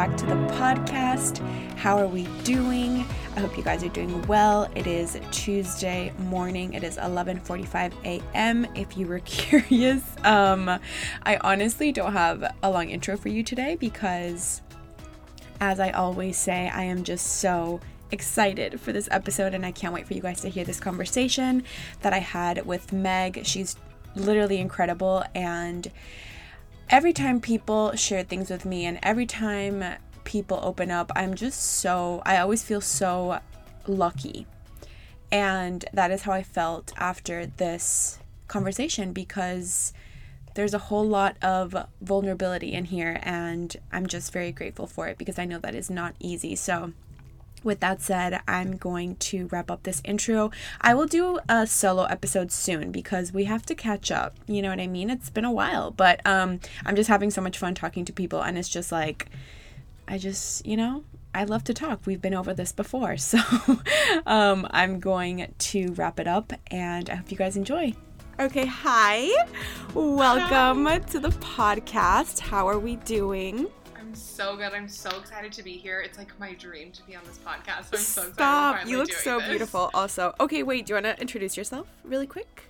Back to the podcast. How are we doing? I hope you guys are doing well. It is Tuesday morning. It is 11:45 a.m. If you were curious, um, I honestly don't have a long intro for you today because, as I always say, I am just so excited for this episode and I can't wait for you guys to hear this conversation that I had with Meg. She's literally incredible and every time people share things with me and every time people open up, I'm just so, I always feel so lucky. And that is how I felt after this conversation because there's a whole lot of vulnerability in here and I'm just very grateful for it because I know that is not easy. So, with that said, I'm going to wrap up this intro. I will do a solo episode soon because we have to catch up. You know what I mean? It's been a while, but um I'm just having so much fun talking to people and it's just like I just, you know, I love to talk. We've been over this before. So, um I'm going to wrap it up and I hope you guys enjoy. Okay, hi. Welcome to the podcast. How are we doing? So good. I'm so excited to be here. It's like my dream to be on this podcast. I'm so excited. Stop. You look so this. beautiful also. Okay, wait, do you want to introduce yourself really quick?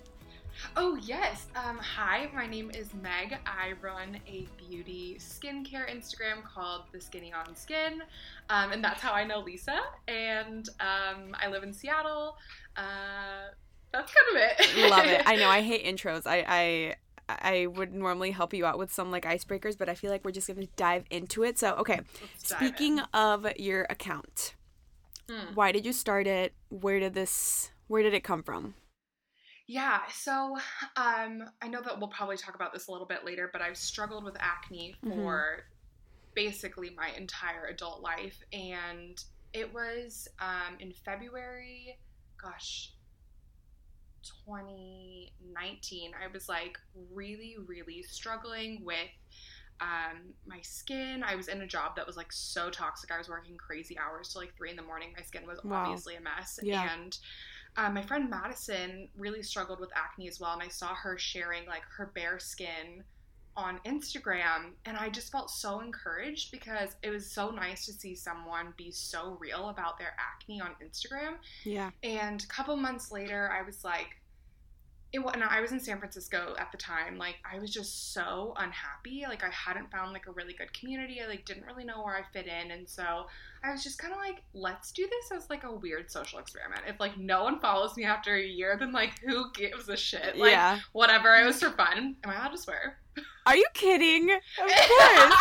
Oh yes. Um, hi, my name is Meg. I run a beauty skincare Instagram called The Skinny on Skin, um, and that's how I know Lisa. And um, I live in Seattle. Uh, that's kind of it. Love it. I know I hate intros. I I I would normally help you out with some like icebreakers, but I feel like we're just gonna dive into it. So okay. Let's Speaking of your account, Hmm. why did you start it? Where did this where did it come from? Yeah, so um, I know that we'll probably talk about this a little bit later, but I've struggled with acne Mhm. for basically my entire adult life. And it was um, in February, gosh, 2019. I was like really, really struggling with um, my skin. I was in a job that was like so toxic. I was working crazy hours till like three in the morning. My skin was Wow. obviously a mess. Yeah. And um, my friend Madison really struggled with acne as well, and I saw her sharing like her bare skin on Instagram, and I just felt so encouraged because it was so nice to see someone be so real about their acne on Instagram. Yeah. And a couple months later, I was like, it, and I was in San Francisco at the time. Like, I was just so unhappy. Like, I hadn't found like a really good community. I like didn't really know where I fit in, and so I was just kind of like, let's do this as like a weird social experiment. If like no one follows me after a year, then like who gives a shit? Like, yeah. whatever. It was for fun. Am I allowed to swear? Are you kidding? Of course.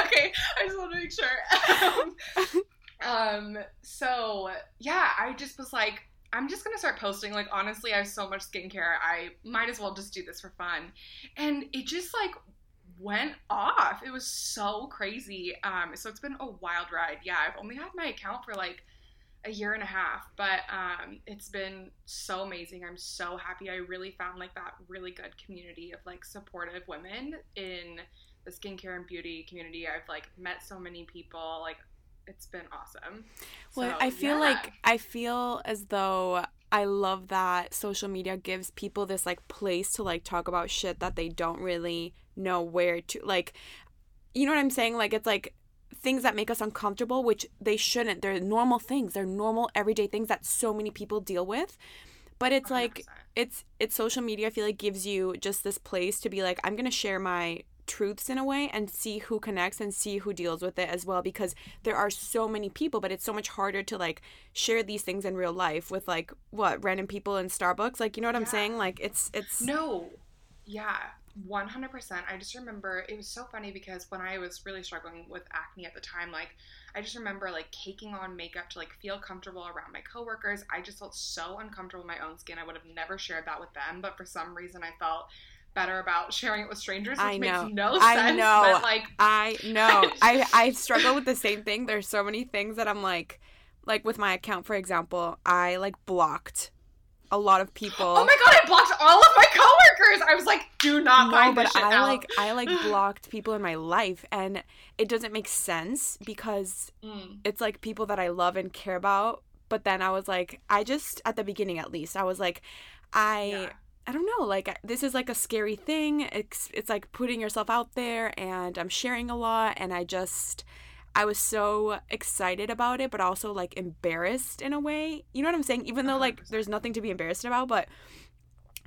okay, I just want to make sure. Um, so yeah, I just was like, I'm just gonna start posting. Like, honestly, I have so much skincare. I might as well just do this for fun. And it just like went off. It was so crazy. Um, so it's been a wild ride. Yeah, I've only had my account for like a year and a half, but um, it's been so amazing. I'm so happy. I really found like that really good community of like supportive women in the skincare and beauty community. I've like met so many people. Like, it's been awesome. Well, So, I feel yeah. like I feel as though I love that social media gives people this like place to like talk about shit that they don't really know where to like you know what I'm saying? Like it's like things that make us uncomfortable, which they shouldn't. They're normal things. They're normal everyday things that so many people deal with. But it's like 100%. it's it's social media I feel like gives you just this place to be like I'm going to share my truths in a way and see who connects and see who deals with it as well because there are so many people but it's so much harder to like share these things in real life with like what random people in Starbucks like you know what I'm saying like it's it's No. Yeah. 100%. I just remember it was so funny because when I was really struggling with acne at the time, like I just remember like caking on makeup to like feel comfortable around my coworkers. I just felt so uncomfortable in my own skin. I would have never shared that with them, but for some reason I felt better about sharing it with strangers, which I know. makes no sense. I know. But like I know. I I struggle with the same thing. There's so many things that I'm like like with my account for example, I like blocked a lot of people. Oh my god, I blocked all of my coworkers. I was like, do not no, but I out. like I like blocked people in my life and it doesn't make sense because Mm. it's like people that I love and care about. But then I was like, I just at the beginning at least, I was like, I Yeah. I don't know, like this is like a scary thing. It's it's like putting yourself out there and I'm sharing a lot and I just I was so excited about it but also like embarrassed in a way. You know what I'm saying? Even though like there's nothing to be embarrassed about, but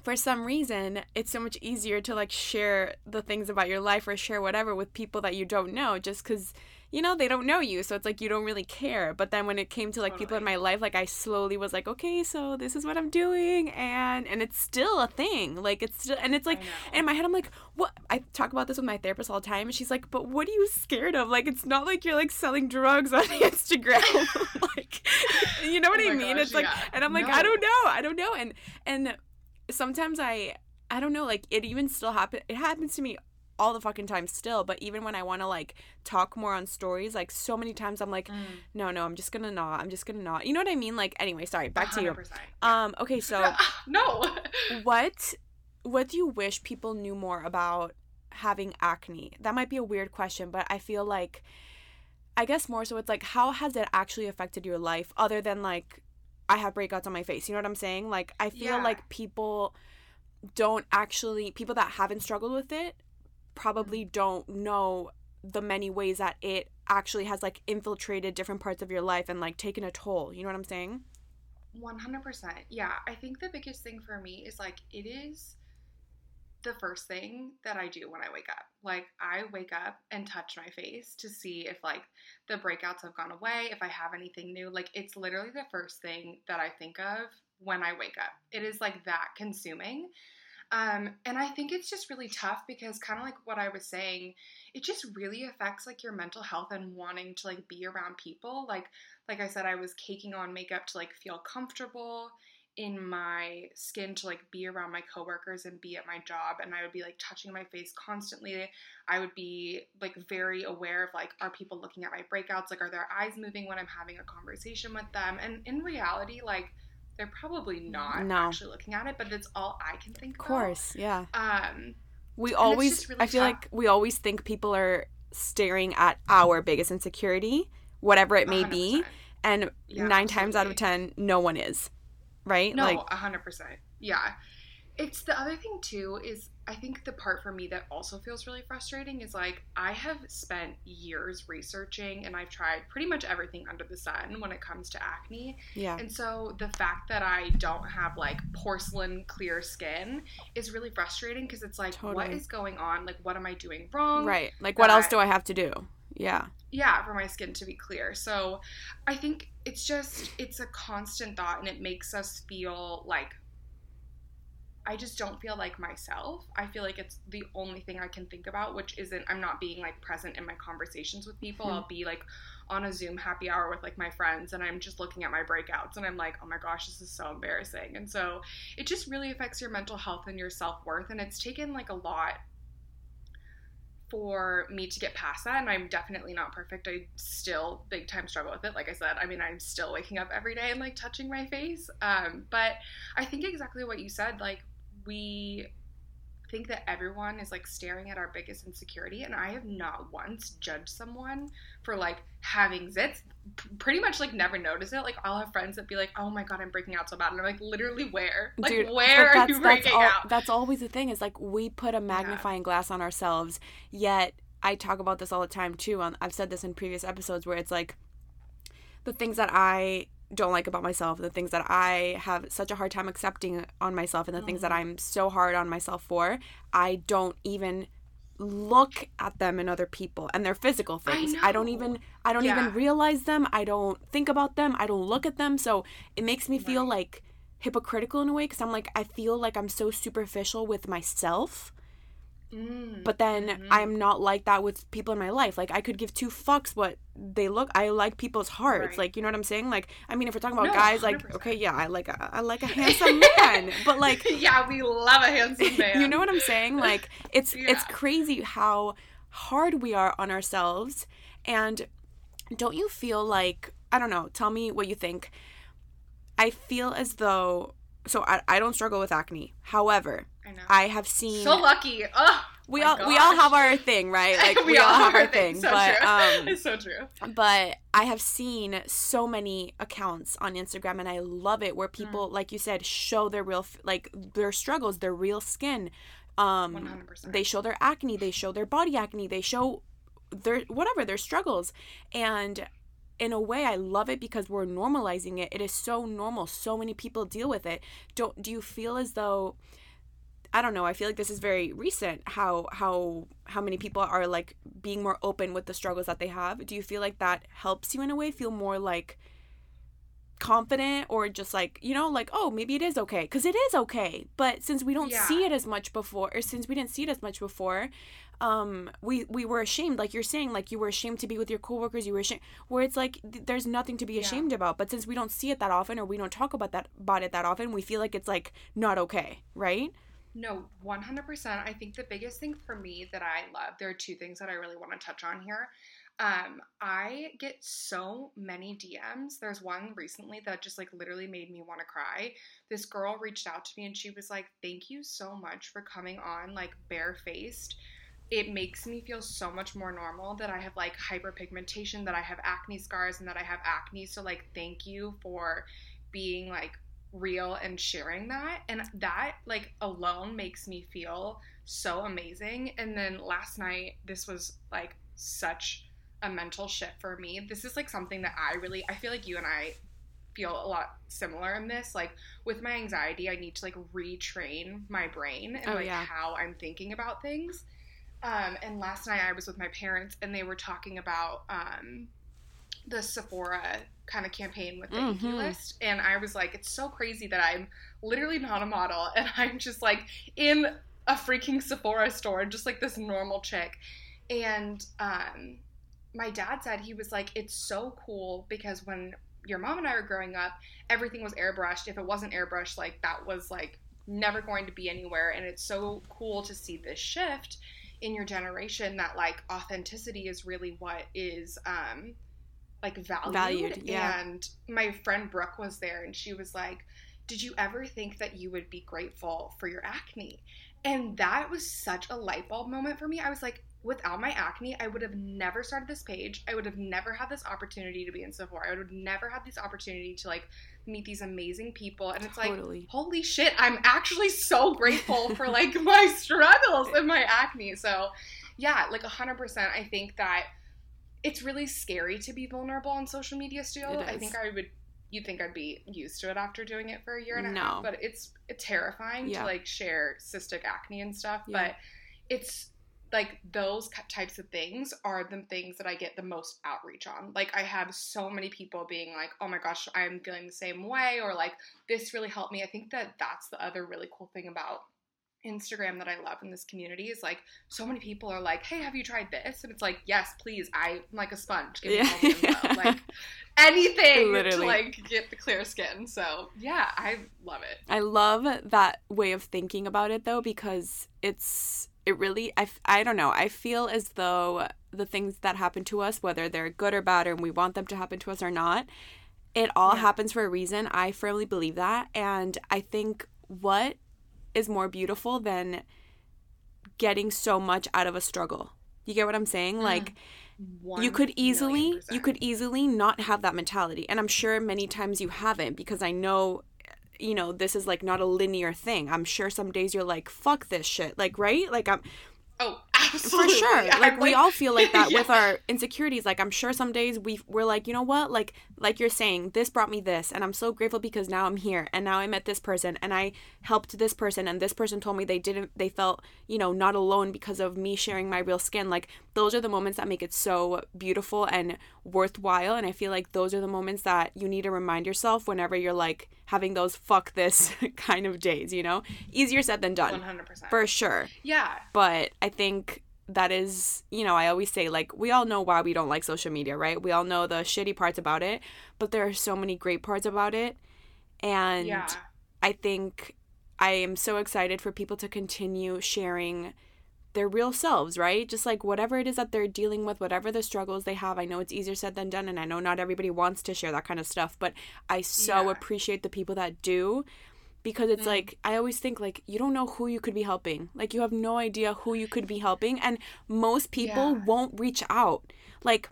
for some reason it's so much easier to like share the things about your life or share whatever with people that you don't know just cuz you know they don't know you so it's like you don't really care. But then when it came to like people in my life like I slowly was like okay so this is what I'm doing and and it's still a thing. Like it's still and it's like and in my head I'm like what? I talk about this with my therapist all the time and she's like but what are you scared of? Like it's not like you're like selling drugs on Instagram. Like you know what Oh I mean? gosh, it's like yeah. and I'm like I don't know I don't know and and sometimes I I don't know like it even still happen it happens to me all the fucking time still but even when I want to like talk more on stories like so many times I'm like Mm. no no I'm just gonna not I'm just gonna not you know what I mean like anyway sorry back to you um okay so no. what what do you wish people knew more about having acne that might be a weird question but I feel like I guess more so it's like how has it actually affected your life other than like I have breakouts on my face. You know what I'm saying? Like I feel Yeah. like people don't actually people that haven't struggled with it probably don't know the many ways that it actually has like infiltrated different parts of your life and like taken a toll. You know what I'm saying? 100%. Yeah, I think the biggest thing for me is like it is the first thing that I do when I wake up. Like I wake up and touch my face to see if like the breakouts have gone away, if I have anything new. Like it's literally the first thing that I think of when I wake up. It is like that consuming. Um, and I think it's just really tough because kind of like what I was saying, it just really affects like your mental health and wanting to like be around people. Like like I said, I was caking on makeup to like feel comfortable in my skin to like be around my coworkers and be at my job and I would be like touching my face constantly. I would be like very aware of like are people looking at my breakouts? Like are their eyes moving when I'm having a conversation with them? And in reality, like they're probably not No. actually looking at it, but that's all I can think Of about. course, yeah. Um We always really I feel tough. like we always think people are staring at our biggest insecurity, whatever it may be, 100%. and Yeah, 9 times out of 10 no one is. Right? No, like a hundred percent. Yeah. It's the other thing too is I think the part for me that also feels really frustrating is like I have spent years researching and I've tried pretty much everything under the sun when it comes to acne. yeah. And so the fact that I don't have like porcelain clear skin is really frustrating because it's like what Totally. is going on? Like what am I doing wrong? Right. Like what else that- do I have to do? Yeah. yeah for my skin to be clear so i think it's just it's a constant thought and it makes us feel like i just don't feel like myself. I feel like it's the only thing i can think about which isn't i'm not being like present in my conversations with people. Mhm. i'll be like on a zoom happy hour with like my friends and i'm just looking at my breakouts and i'm like oh my gosh this is so embarrassing. And so it just really affects your mental health and your self-worth and it's taken like a lot for me to get past that and i'm definitely not perfect. I still big time struggle with it. Like i said i mean i'm still waking up every day and like touching my face. Um, but i think exactly what you said like we think that everyone is like staring at our biggest insecurity and i have not once judged someone for like having zits. P- pretty much like never notice it. Like i'll have friends that be like oh my god i'm breaking out so bad. And i'm like literally where? Like Dude, where are you breaking al- out? That's always the thing is like we put a magnifying glass on ourselves, yet I talk about this all the time too. On I've said this in previous episodes where it's like the things that I don't like about myself, the things that I have such a hard time accepting on myself, and the things that Mhm. I'm so hard on myself for, I don't even look at them in other people and their physical things. I, don't even I don't Yeah. even realize them. I don't think about them. I don't look at them. So it makes me feel like hypocritical in a way because I'm like I feel like I'm so superficial with myself Mm, but then mhm. I'm not like that with people in my life. Like I could give two fucks what they look. I like people's hearts. Right. Like you know what I'm saying? Like I mean, if we're talking about No, guys, like 100%. okay, yeah, I like a, I like a handsome man, but like yeah, we love a handsome man. you know what I'm saying? Like it's it's crazy how hard we are on ourselves. And don't you feel like I don't know, tell me what you think. I feel as though so I, I don't struggle with acne. However, I know. I have seen so lucky. Oh, we all we all have our thing, right? Like we, all have our thing. So but true. um it's so true. but I have seen so many accounts on Instagram and I love it where people Mm. like you said show their real like their struggles, their real skin. Um 100%. they show their acne, they show their body acne, they show their whatever, their struggles. And in a way I love it because we're normalizing it. It is so normal. So many people deal with it. Don't do you feel as though I don't know. I feel like this is very recent. How how how many people are like being more open with the struggles that they have. Do you feel like that helps you in a way? Feel more like confident or just like you know like oh maybe it is okay because it is okay but since we don't Yeah. see it as much before or since we didn't see it as much before um we we were ashamed like you're saying like you were ashamed to be with your coworkers you were ashamed where it's like th- there's nothing to be Yeah. ashamed about but since we don't see it that often or we don't talk about that about it that often we feel like it's like not okay right No, 100%. I think the biggest thing for me that I love, there are two things that I really want to touch on here. Um, I get so many DMs. There's one recently that just like literally made me want to cry. This girl reached out to me and she was like, Thank you so much for coming on like barefaced. It makes me feel so much more normal that I have like hyperpigmentation, that I have acne scars, and that I have acne. So, like, thank you for being like real and sharing that. And that like alone makes me feel so amazing. And then last night this was like such a mental shift for me. This is like something that i really i feel like you and i feel a lot similar in this. Like with my anxiety i need to like retrain my brain and Oh, like yeah. how i'm thinking about things. Um and last night i was with my parents and they were talking about um the Sephora kind of campaign with the Mhm. list. And I was like, it's so crazy that I'm literally not a model and I'm just like in a freaking Sephora store, just like this normal chick. And um, my dad said he was like, it's so cool because when your mom and I were growing up, everything was airbrushed. If it wasn't airbrushed, like that was like never going to be anywhere. And it's so cool to see this shift in your generation that like authenticity is really what is um like valued. Valued, yeah. And my friend Brooke was there and she was like, Did you ever think that you would be grateful for your acne? And that was such a light bulb moment for me. I was like, without my acne, I would have never started this page. I would have never had this opportunity to be in Sephora. I would have never had this opportunity to like meet these amazing people. And it's like, holy shit, I'm actually so grateful for like my struggles and my acne. So, yeah, like 100%. I think that it's really scary to be vulnerable on social media still. I think I would. You'd think I'd be used to it after doing it for a year and a half, but it's terrifying Yeah. to like share cystic acne and stuff. Yeah. But it's like those types of things are the things that I get the most outreach on. Like I have so many people being like, "Oh my gosh, I'm feeling the same way," or like, "This really helped me." I think that that's the other really cool thing about Instagram that I love in this community is like so many people are like, "Hey, have you tried this?" And it's like, "Yes, please." I'm like a sponge. Give me all info. Like anything Literally. to like get the clear skin. So yeah, I love it. I love that way of thinking about it though because it's it really I I don't know I feel as though the things that happen to us whether they're good or bad or we want them to happen to us or not it all Yeah. happens for a reason I firmly believe that and I think what is more beautiful than getting so much out of a struggle. You get what I'm saying? Mm. like you could easily you could easily not have that mentality and i'm sure many times you haven't because i know you know this is like not a linear thing. I'm sure some days you're like fuck this shit like right? Like i'm Oh, absolutely. for sure. I'm like we all feel like that with our insecurities. Like i'm sure some days we we're like you know what? Like like you're saying this brought me this and i'm so grateful because now i'm here and now i met this person and i helped this person and this person told me they didn't they felt you know not alone because of me sharing my real skin like those are the moments that make it so beautiful and worthwhile and i feel like those are the moments that you need to remind yourself whenever you're like having those fuck this kind of days, you know? Easier said than done. 100%. For sure. yeah. But I think that is, you know, I always say, like, we all know why we don't like social media, right? We all know the shitty parts about it, but there are so many great parts about it. And Yeah. I think I am so excited for people to continue sharing their real selves, right? Just like whatever it is that they're dealing with, whatever the struggles they have. I know it's easier said than done, and I know not everybody wants to share that kind of stuff, but I so Yeah. appreciate the people that do because it's Mm. like I always think like you don't know who you could be helping. Like you have no idea who you could be helping and most people Yeah. won't reach out. Like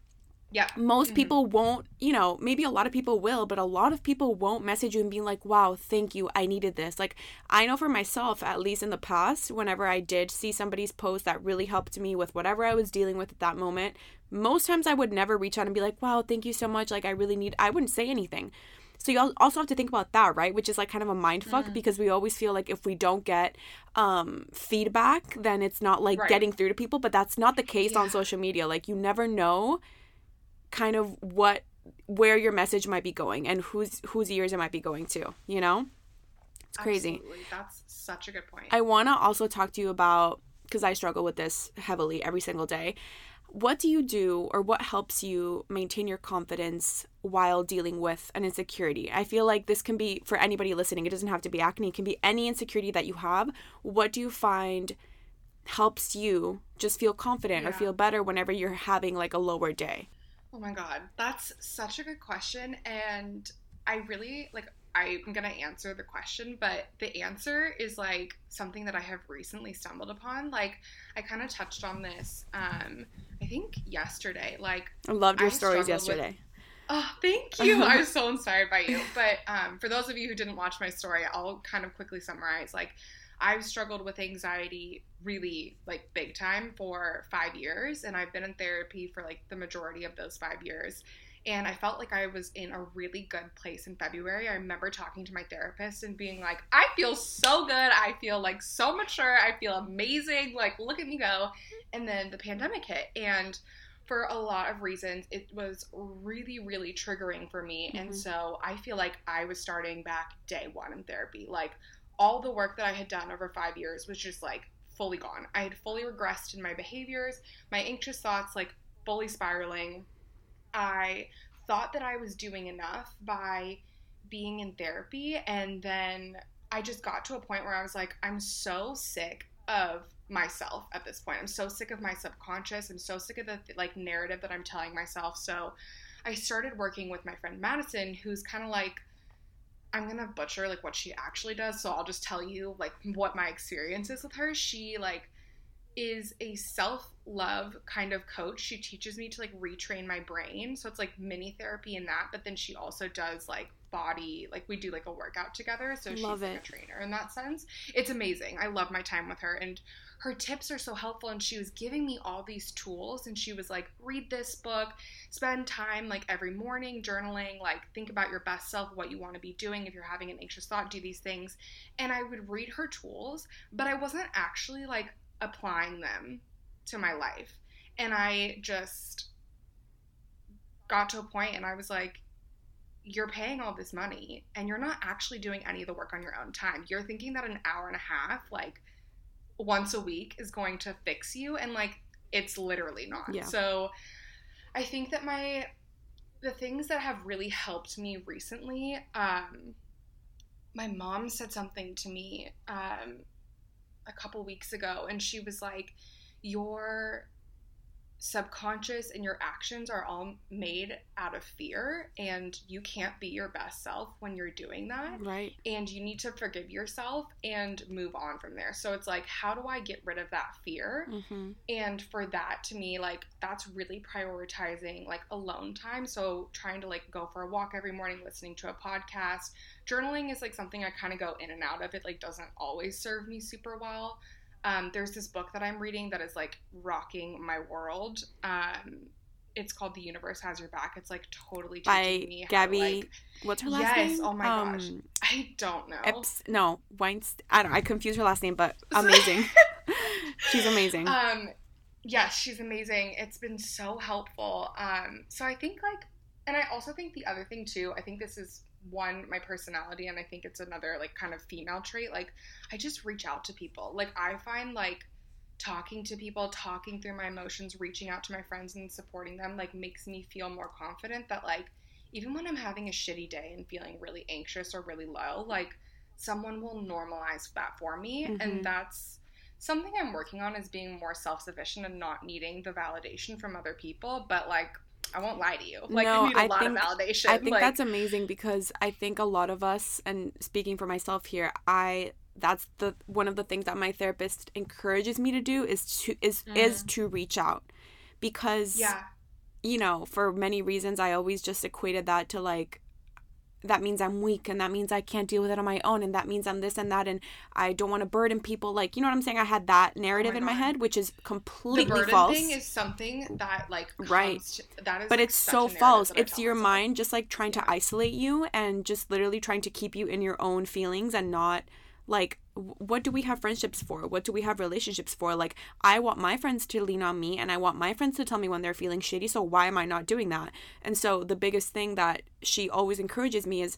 Yeah. most Mhm. people won't, you know, maybe a lot of people will, but a lot of people won't message you and be like, wow, thank you. I needed this. Like, I know for myself, at least in the past, whenever I did see somebody's post that really helped me with whatever I was dealing with at that moment, most times I would never reach out and be like, wow, thank you so much. Like, I really need, I wouldn't say anything. So you also have to think about that, right? Which is like kind of a mind fuck Mm. because we always feel like if we don't get um, feedback, then it's not like Right. getting through to people. But that's not the case on social media. Like you never know kind of what where your message might be going and whose whose ears it might be going to you know it's crazy Absolutely. That's such a good point. i want to also talk to you about because i struggle with this heavily every single day what do you do or what helps you maintain your confidence while dealing with an insecurity? I feel like this can be for anybody listening. It doesn't have to be acne. It can be any insecurity that you have. What do you find helps you just feel confident or feel better whenever you're having like a lower day? Oh my god, that's such a good question and I really like I'm going to answer the question, but the answer is like something that I have recently stumbled upon. Like I kind of touched on this um think yesterday. Like I loved your I stories struggled with- yesterday. Oh, thank you. I was so inspired by you. But um, for those of you who didn't watch my story, I'll kind of quickly summarize. Like, I've struggled with anxiety really, like, big time for five years, and I've been in therapy for like the majority of those five years. And I felt like I was in a really good place in February. I remember talking to my therapist and being like, I feel so good. I feel like so mature. I feel amazing. Like, look at me go. And then the pandemic hit. And for a lot of reasons, it was really, really triggering for me. Mhm. And so I feel like I was starting back day one in therapy. Like all the work that I had done over five years was just like fully gone. I had fully regressed in my behaviors, my anxious thoughts, like fully spiraling. I thought that I was doing enough by being in therapy. And then I just got to a point where I was like, I'm so sick of myself at this point. I'm so sick of my subconscious. I'm so sick of the like narrative that I'm telling myself. So I started working with my friend Madison, who's kind of like, I'm gonna butcher like what she actually does. So I'll just tell you like what my experience is with her. She like is a self love kind of coach. She teaches me to like retrain my brain. So it's like mini therapy in that, but then she also does like body, like we do like a workout together. So she's Love like a trainer in that sense. It's amazing. I love my time with her and her tips are so helpful and she was giving me all these tools and she was like read this book spend time like every morning journaling like think about your best self what you want to be doing if you're having an anxious thought do these things and i would read her tools but i wasn't actually like applying them to my life. And i just got to a point and i was like you're paying all this money and you're not actually doing any of the work on your own time. You're thinking that an hour and a half like once a week is going to fix you. And like it's literally not. Yeah. so i think that my the things that have really helped me recently um my mom said something to me um a couple weeks ago and she was like your subconscious and your actions are all made out of fear and you can't be your best self when you're doing that Right. and you need to forgive yourself and move on from there. So it's like, how do I get rid of that fear? Mm-hmm. And for that, to me, like, that's really prioritizing like alone time. So trying to like go for a walk every morning, listening to a podcast. Journaling is like something I kind of go in and out of. It like doesn't always serve me super well. Um, there's this book that I'm reading that is like rocking my world. Um, it's called The Universe Has Your Back. It's like totally By teaching me how to, Gabby. like, What's her last Yes, name? oh my gosh. Um, I don't know. Eps- no, Weinstein. I don't. I confuse her last name, but amazing. She's amazing. Um, yes, she's amazing. It's been so helpful. Um, so I think like And I also think the other thing too, I think this is one my personality and I think it's another like kind of female trait. Like I just reach out to people. Like I find like talking to people, talking through my emotions, reaching out to my friends and supporting them like makes me feel more confident that like even when I'm having a shitty day and feeling really anxious or really low, like someone will normalize that for me Mhm. and that's something I'm working on is being more self-sufficient and not needing the validation from other people, but like I won't lie to you. Like No, I need a I lot think- of validation. I think like, that's amazing because I think a lot of us, and speaking for myself here, I that's the one of the things that my therapist encourages me to do is to is is mm. to reach out because yeah. you know for many reasons I always just equated that to like that means I'm weak and that means I can't deal with it on my own and that means I'm this and that and I don't want to burden people like you know what I'm saying I had that narrative in my Oh God. head which is The completely burden false thing is something that like Right. to- that is but like, it's so false it's your myself. mind just like trying to isolate you and just literally trying to keep you in your own feelings and not like what do we have friendships for? What do we have relationships for? Like i want my friends to lean on me and i want my friends to tell me when they're feeling shitty so why am i not doing that? And so the biggest thing that she always encourages me is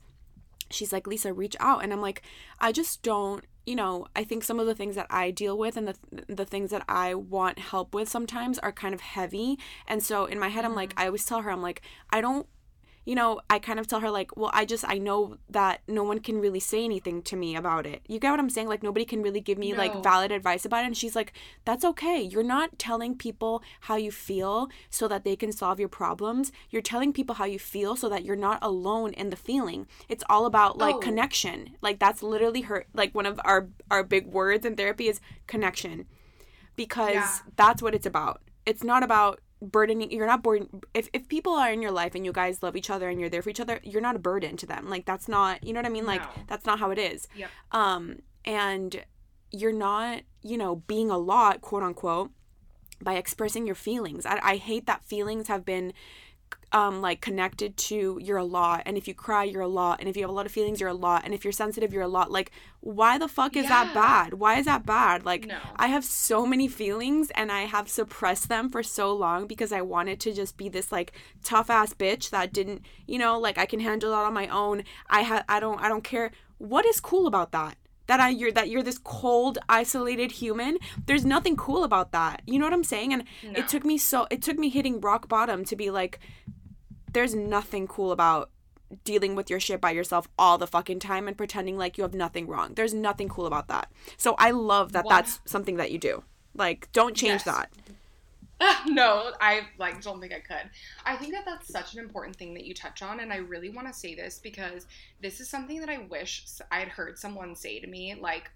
she's like lisa reach out. And i'm like i just don't you know i think some of the things that i deal with and the the things that i want help with sometimes are kind of heavy. And so in my head i'm like mm-hmm. i always tell her i'm like i don't you know i kind of tell her like well i just i know that no one can really say anything to me about it. You get what i'm saying? Like nobody can really give me No. like valid advice about it and she's like that's okay. You're not telling people how you feel so that they can solve your problems. You're telling people how you feel so that you're not alone in the feeling. It's all about like Oh. connection. Like that's literally her like one of our our big words in therapy is connection because Yeah. that's what it's about. It's not about burdening you're not burden if, if people are in your life and you guys love each other and you're there for each other you're not a burden to them like that's not you know what i mean like No. that's not how it is Yep. um and you're not you know being a lot quote unquote by expressing your feelings i, I hate that feelings have been um like connected to you're a lot and if you cry you're a lot and if you have a lot of feelings you're a lot and if you're sensitive you're a lot like why the fuck is that bad? Why is that bad? Like No. i have so many feelings and i have suppressed them for so long because i wanted to just be this like tough ass bitch that didn't you know like i can handle that on my own. I have i don't i don't care. What is cool about that? That I you're that you're this cold isolated human? There's nothing cool about that. You know what I'm saying? And No. it took me so it took me hitting rock bottom to be like there's nothing cool about dealing with your shit by yourself all the fucking time and pretending like you have nothing wrong. There's nothing cool about that. So I love that that's something that you do. Like don't change Yes. that. No, I like don't think I could. I think that that's such an important thing that you touch on, and I really want to say this because this is something that I wish s- I had heard someone say to me like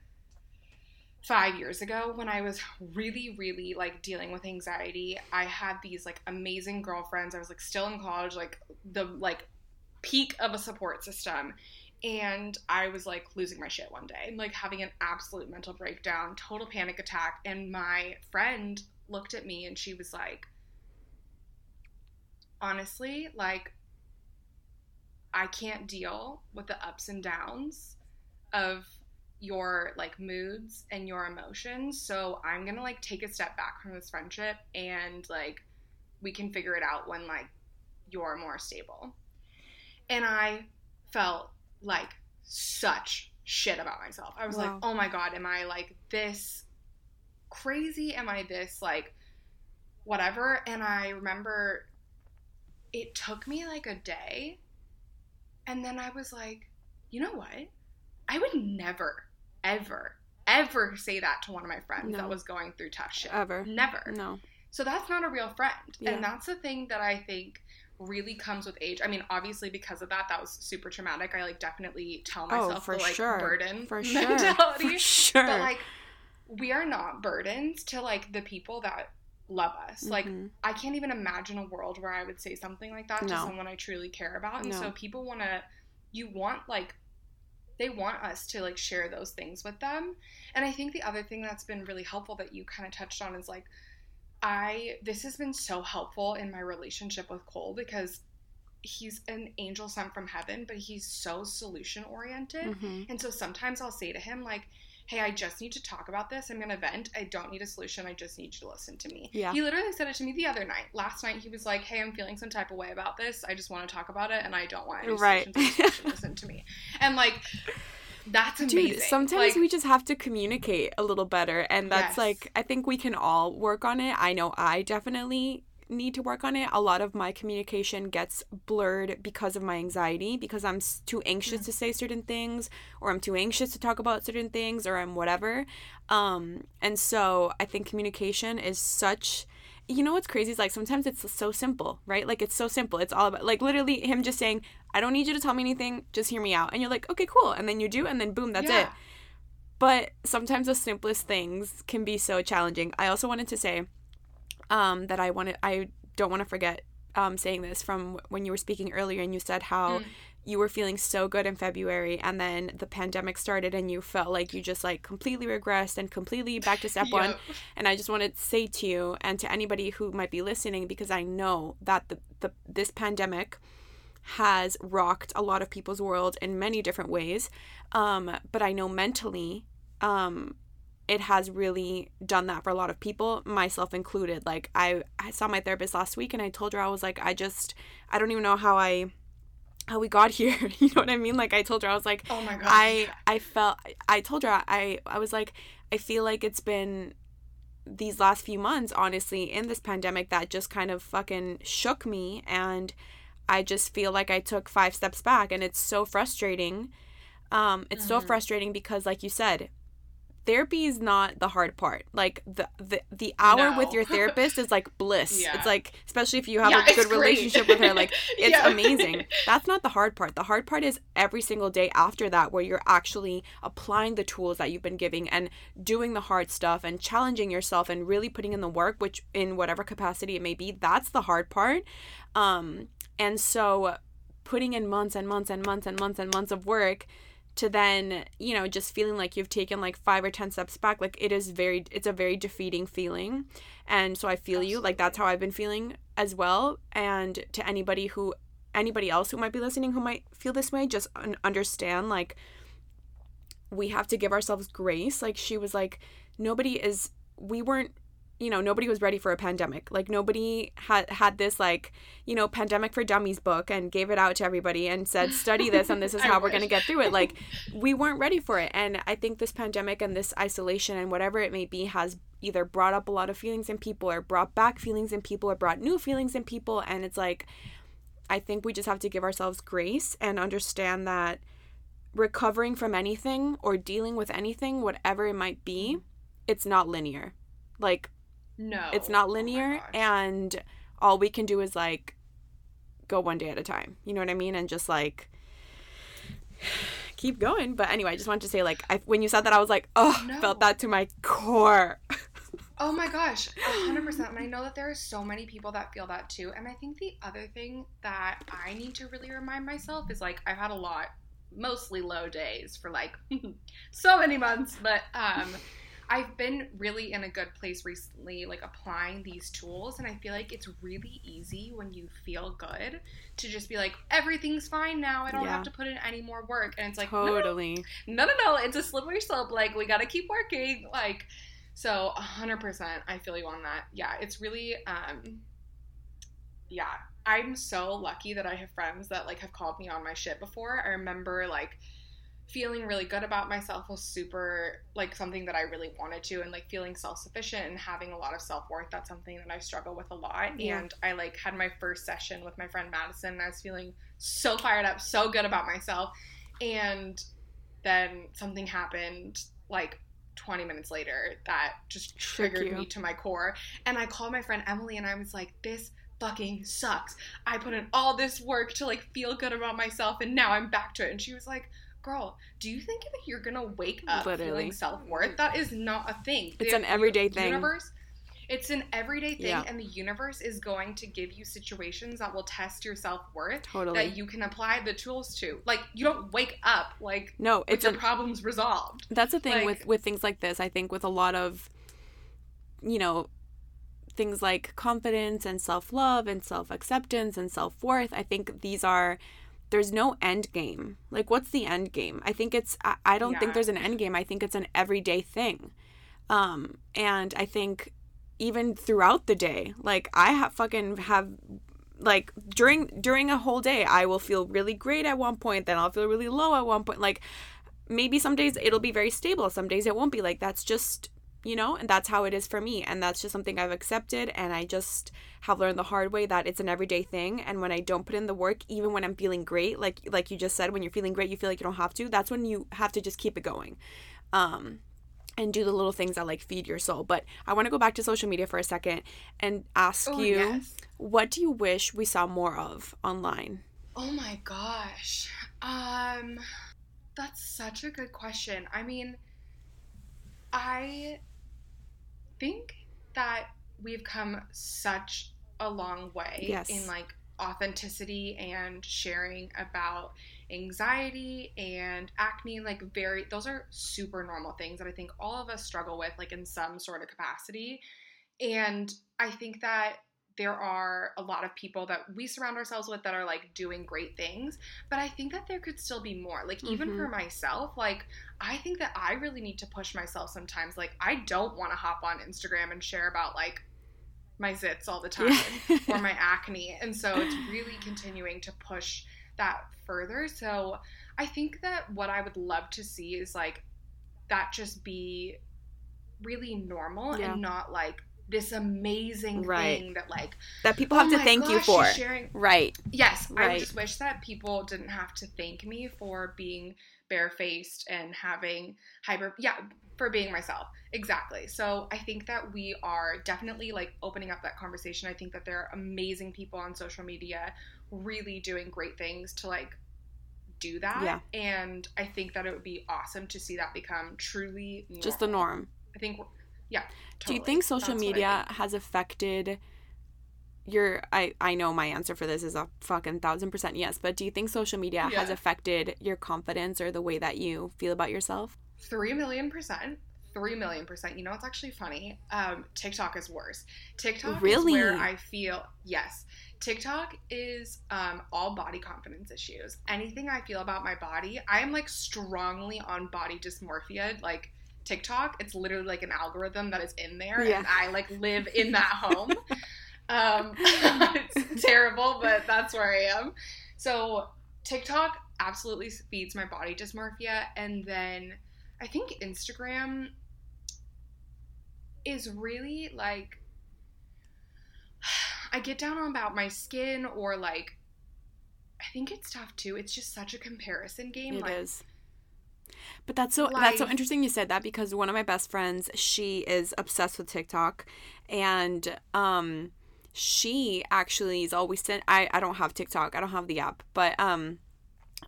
five years ago when I was really, really like dealing with anxiety. I had these like amazing girlfriends. I was like still in college, like the like peak of a support system. And I was like losing my shit one day, like having an absolute mental breakdown, total panic attack. And my friend looked at me and she was like, honestly, like, I can't deal with the ups and downs of your like moods and your emotions. So I'm gonna like take a step back from this friendship and like we can figure it out when like you're more stable. And I felt like such shit about myself. I was Wow. like, oh my god, am I like this crazy? Am I this like whatever? And I remember it took me like a day. And then I was like, you know what? I would never, ever, ever say that to one of my friends No. that was going through tough shit. ever Never. no So that's not a real friend. Yeah. And that's the thing that I think really comes with age. I mean, obviously because of that, that was super traumatic. I like definitely tell myself oh for the like sure burden for sure mentality. for sure But like we are not burdens to like the people that love us. Like Mhm. I can't even imagine a world where I would say something like that to someone I truly care about. And No. so people want to, you want like, they want us to like share those things with them. And I think the other thing that's been really helpful that you kind of touched on is like, I, this has been so helpful in my relationship with Cole because he's an angel sent from heaven, but he's so solution oriented. Mhm. And so sometimes I'll say to him, like, hey, I just need to talk about this. I'm gonna vent. I don't need a solution. I just need you to listen to me. Yeah. He literally said it to me the other night. Last night he was like, hey, I'm feeling some type of way about this. I just want to talk about it, and I don't want any Right. solutions. I just want you to listen to me. And like, that's amazing. Dude, sometimes Like, we just have to communicate a little better. And that's Yes. like, I think we can all work on it. I know I definitely need to work on it. A lot of my communication gets blurred because of my anxiety, because I'm too anxious to say certain things, or I'm too anxious to talk about certain things, or I'm whatever. Um, and so I think communication is such. You know what's crazy is like sometimes it's so simple, right? Like it's so simple. It's all about like literally him just saying, "I don't need you to tell me anything. Just hear me out." And you're like, "Okay, cool." And then you do, and then boom, that's Yeah. it. But sometimes the simplest things can be so challenging. I also wanted to say um, that I wanted I don't want to forget um, saying this from when you were speaking earlier and you said how Mm. you were feeling so good in February and then the pandemic started and you felt like you just like completely regressed and completely back to step one and I just wanted to say to you and to anybody who might be listening because I know that the, the this pandemic has rocked a lot of people's world in many different ways. Um, but I know mentally, um, it has really done that for a lot of people, myself included. Like I, I saw my therapist last week and I told her I was like, I just I don't even know how I how we got here. you know what I mean? Like I told her I was like Oh my god. I I felt I told her I I was like I feel like it's been these last few months honestly in this pandemic that just kind of fucking shook me and I just feel like I took five steps back and it's so frustrating. Um it's so Mhm. frustrating because like you said therapy is not the hard part. Like the the, the hour with your therapist is like bliss. Yeah. It's like especially if you have Yeah, a good relationship with her like it's Yeah. amazing. That's not the hard part. The hard part is every single day after that where you're actually applying the tools that you've been giving and doing the hard stuff and challenging yourself and really putting in the work which in whatever capacity it may be. That's the hard part. Um and so putting in months and months and months and months and months of work to then you know just feeling like you've taken like five or ten steps back like it is very it's a very defeating feeling. And so i feel you like that's how i've been feeling as well. And to anybody who anybody else who might be listening who might feel this way just un- understand like we have to give ourselves grace. Like she was like nobody is we weren't you know nobody was ready for a pandemic. Like nobody had had this like you know pandemic for dummies book and gave it out to everybody and said study this and this is how we're going to get through it. Like we weren't ready for it. And i think this pandemic and this isolation and whatever it may be has either brought up a lot of feelings in people or brought back feelings in people or brought new feelings in people. And it's like i think we just have to give ourselves grace and understand that recovering from anything or dealing with anything whatever it might be it's not linear. Like no. it's not Oh linear gosh. and all we can do is like go one day at a time you know what i mean and just like keep going but anyway i just wanted to say like I, when you said that i was like oh No. felt that to my core Oh my gosh, 100%. And I know that there are so many people that feel that too. And I think the other thing that I need to really remind myself is like, I've had a lot, mostly low days for like so many months, but um, I've been really in a good place recently, like applying these tools. And I feel like it's really easy when you feel good to just be like, everything's fine now. I don't Yeah. have to put in any more work. And it's like, no, no, no, totally no, no, no, it's a slippery slope. Like, we gotta keep working. Like, so 100%, I feel you on that. Yeah, it's really, um, yeah, I'm so lucky that I have friends that, like, have called me on my shit before. I remember, like, feeling really good about myself was super, like, something that I really wanted to, and, like, feeling self sufficient and having a lot of self worth. That's something that I struggle with a lot. Yeah. And I, like, had my first session with my friend Madison, and I was feeling so fired up, so good about myself. And then something happened like 20 minutes later that just triggered me to my core. And I called my friend Emily and I was like, this fucking sucks. I put in all this work to like feel good about myself and now I'm back to it. And she was like, girl, do you think that you're gonna wake up Literally. feeling self worth? That is not a thing. It's The an everyday u- thing. Universe, it's an everyday thing, Yeah. and the universe is going to give you situations that will test your self worth totally that you can apply the tools to. Like you don't wake up like no with it's your problems resolved. That's the thing Like- with with things like this. I think with a lot of you know things like confidence and self-love and self-acceptance and self-worth, I think these are there's no end game. Like, what's the end game? I think it's, I, I don't think there's an end game. I think it's an everyday thing. Um, and I think even throughout the day, like, I have fucking have, like, during, during a whole day, I will feel really great at one point, then I'll feel really low at one point. Like, maybe some days it'll be very stable, some days it won't be. Like, that's just, you know, and that's how it is for me. And that's just something I've accepted. And I just have learned the hard way that it's an everyday thing. And when I don't put in the work, even when I'm feeling great, like like you just said, when you're feeling great, you feel like you don't have to. That's when you have to just keep it going. Um, and do the little things that like feed your soul. But I want to go back to social media for a second and ask Oh, you, yes. what do you wish we saw more of online? Oh my gosh. Um that's such a good question. I mean, I think that we've come such a long way Yes. in like authenticity and sharing about anxiety and acne like very those are super normal things that I think all of us struggle with like in some sort of capacity. And I think that there are a lot of people that we surround ourselves with that are like doing great things but i think that there could still be more like even Mhm. for myself like i think that i really need to push myself sometimes like i don't want to hop on instagram and share about like my zits all the time or my acne and so it's really continuing to push that further so i think that what i would love to see is like that just be really normal Yeah. and not like this amazing Right. thing that like that people oh have to my thank you for. sharing Right. Yes, I just wish that people didn't have to thank me for being barefaced and having hyper yeah, for being myself. Exactly. So I think that we are definitely like opening up that conversation. I think that there are amazing people on social media really doing great things to like do that. Yeah. And I think that it would be awesome to see that become truly Just the norm. I think yeah. Do you think social That's media think. has affected your I I know my answer for this is a fucking thousand percent yes, but do you think social media has affected your confidence or the way that you feel about yourself? Three million percent. Three million percent. You know what's actually funny? Um, TikTok is worse. TikTok Really? is where I feel yes. TikTok is um, all body confidence issues. Anything I feel about my body, I am like strongly on body dysmorphia. Like TikTok, it's literally like an algorithm that is in there, Yeah. and I like live in that home. um, it's terrible, but that's where I am. So TikTok absolutely feeds my body dysmorphia, and then I think Instagram is really like I get down on about my skin or like I think it's tough too. It's just such a comparison game. It like is. But that's so that's so interesting you said that because one of my best friends, she is obsessed with TikTok and um she actually is always sent I I don't have TikTok. I don't have the app, but um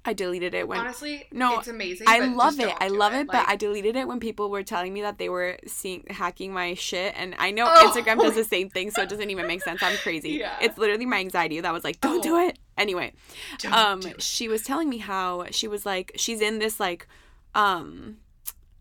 I deleted it when honestly, No, it's amazing. I love it. I love it, but Like, I deleted it when people were telling me that they were seeing hacking my shit, and I know Oh. Instagram does the same thing, so it doesn't even make sense. I'm crazy. Yeah. It's literally my anxiety that was like, "Don't do Oh. it." Anyway, don't um, do it. she was telling me how she was like, she's in this like, um,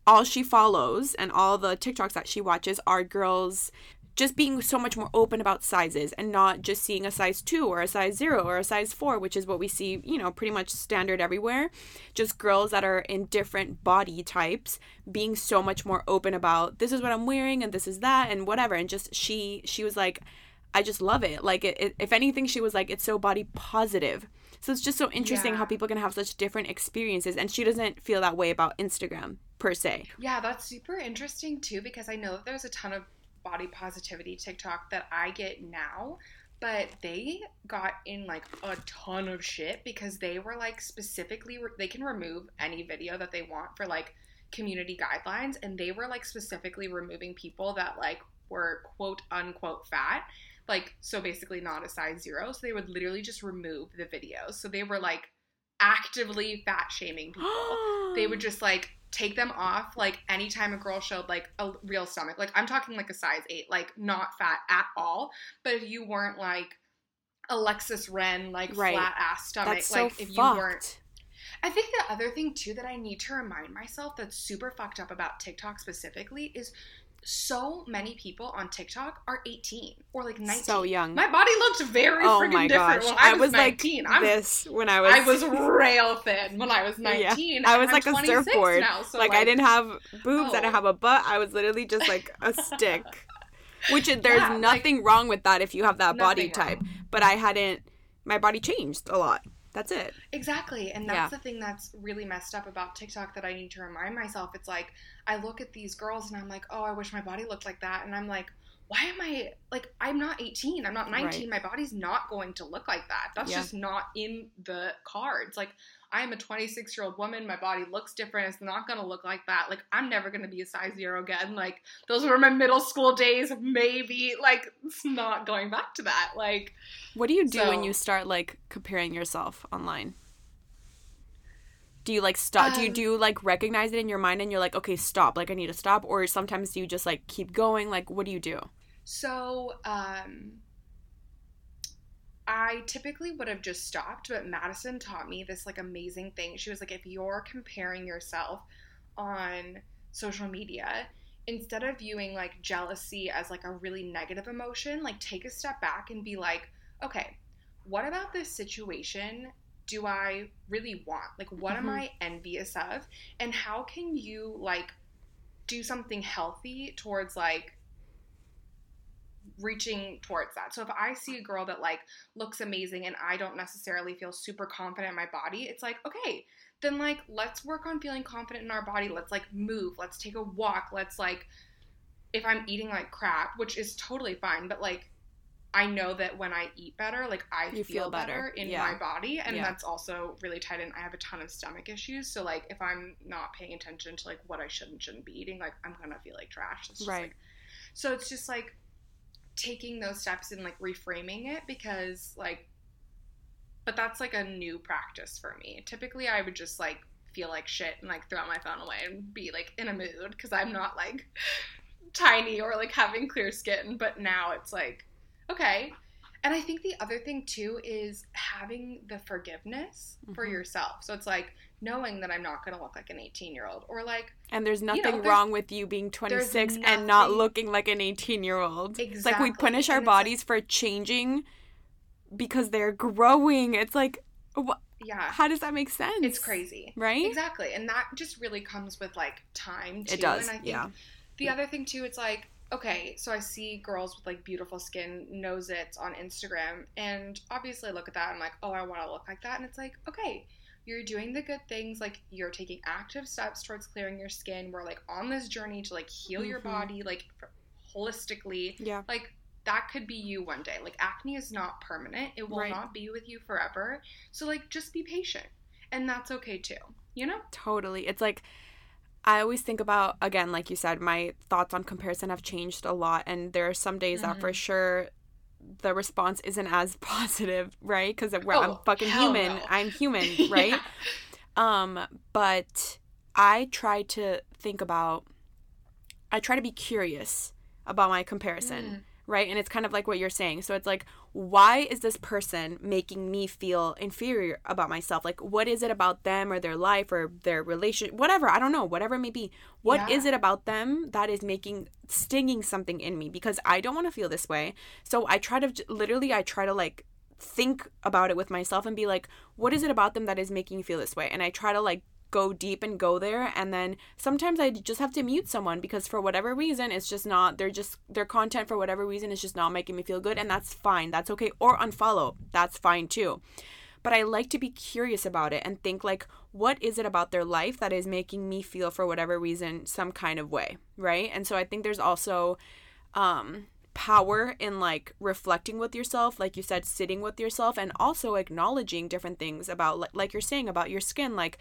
all she follows and all the TikToks that she watches are girls just being so much more open about sizes and not just seeing a size 2 or a size 0 or a size 4 which is what we see you know pretty much standard everywhere. Just girls that are in different body types being so much more open about this is what I'm wearing and this is that and whatever. And just she she was like I just love it. Like it, it, if anything she was like it's so body positive so it's just so interesting how people can have such different experiences and she doesn't feel that way about Instagram per se. Yeah, that's super interesting too because I know that there's a ton of body positivity TikTok that I get now, but they got in like a ton of shit because they were like specifically they can remove any video that they want for like community guidelines and they were like specifically removing people that like were quote unquote fat like so basically not a size 0 so they would literally just remove the videos so they were like actively fat shaming people. They would just like take them off like anytime a girl showed like a real stomach. Like i'm talking like a size 8 like not fat at all. But if you weren't like alexis ren like Right. flat ass stomach so like if you weren't I think the other thing too that I need to remind myself that's super fucked up about TikTok specifically is so many people on TikTok are 18 or like 19. So young. My body looked very oh freaking my different gosh. when I was, was 19. like I'm, this when I was I was rail thin when I was 19. I and was I'm like a surfboard. Now, so like, I didn't have boobs, I Oh. didn't have a butt. I was literally just like a stick. Which there's Yeah, like, nothing wrong with that if you have that body type. wrong. But I hadn't my body changed a lot. That's it. Exactly. And that's Yeah. the thing that's really messed up about TikTok that I need to remind myself. It's like I look at these girls and I'm like, oh, I wish my body looked like that. And I'm like, why am I like I'm not 18, I'm not 19. My body's not going to look like that. That's Yeah. just not in the cards. Like I am a 26 year old woman. My body looks different. It's not going to look like that. Like I'm never going to be a size zero again. Like those were my middle school days. Maybe like it's not going back to that. Like What do you do when you start like comparing yourself online? Do you like stop? do you Um, do you like recognize it in your mind and you're like, okay, stop, like I need to stop, or sometimes do you just like keep going? Like, what do you do? So, um, I typically would have just stopped, but Madison taught me this like amazing thing. She was like, if you're comparing yourself on social media, instead of viewing like jealousy as like a really negative emotion, like take a step back and be like, okay, what about this situation do I really want? Like, what am Mhm. I envious of? And how can you like do something healthy towards like reaching towards that. So if I see a girl that like looks amazing and I don't necessarily feel super confident in my body, it's like, okay, then like let's work on feeling confident in our body. Let's like move, let's take a walk, let's like if I'm eating like crap, which is totally fine, but like I know that when I eat better, like I feel, feel better. better. in Yeah. my body, and Yeah. that's also really tied in. I have a ton of stomach issues, so like if I'm not paying attention to like what I should and shouldn't be eating, like I'm gonna feel like trash. It's Right. like- so it's just like taking those steps and like reframing it because like, but that's like a new practice for me. Typically, I would just like feel like shit and like throw my phone away and be like in a mood because I'm not like tiny or like having clear skin. But now it's like, okay. And I think the other thing too is having the forgiveness for Mhm. yourself. So it's like knowing that I'm not going to look like an 18 year old or like, And there's know, nothing there's- wrong with you being 26 and not looking like an 18 year old. It's like we punish our like- bodies for changing because they're growing. It's like, yeah, how does that make sense? it's crazy. Right? Exactly. And that just really comes with like time too. It does. And I think yeah. the other thing too, it's like, okay, so I see girls with like beautiful skin, nose it on Instagram, and obviously I look at that and I'm like, oh, I want to look like that. And it's like, okay, you're doing the good things, like you're taking active steps towards clearing your skin. We're like on this journey to like heal your Mhm. body, like holistically. Yeah. Like that could be you one day. Like acne is not permanent. It will Right. not be with you forever. So like just be patient. And that's okay too. You know? Totally. It's like I always think about again, like you said, my thoughts on comparison have changed a lot, and there are some days that for Mhm. sure the response isn't as positive, right? Because I'm Oh, fucking human. no. I'm human, right? Yeah. Um, but I try to think about. I try to be curious about my comparison Mm. right? And it's kind of like what you're saying. So it's like, why is this person making me feel inferior about myself? Like, what is it about them or their life or their relation, whatever? I don't know, whatever it may be. What is Yeah. it about them that is making, stinging something in me? Because I don't want to feel this way. So I try to, literally, I try to like, think about it with myself and be like what is it about them that is making you feel this way and i try to like go deep and go there. And then sometimes i just have to mute someone because for whatever reason it's just not they're just their content for whatever reason is just not making me feel good. And that's fine. That's okay. Or unfollow. That's fine too. But i like to be curious about it and think like what is it about their life that is making me feel for whatever reason some kind of way right? And so i think there's also um power in like reflecting with yourself like you said sitting with yourself and also acknowledging different things about like, like you're saying about your skin. Like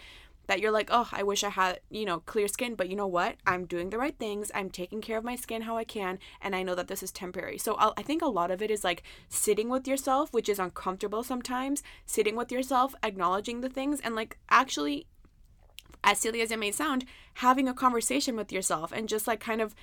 that you're like oh i wish i had you know clear skin but you know what? I'm doing the right things. I'm taking care of my skin how i can and i know that this is temporary. So I'll, i think a lot of it is like sitting with yourself which is uncomfortable sometimes sitting with yourself acknowledging the things and like actually as silly as it may sound having a conversation with yourself and just like kind of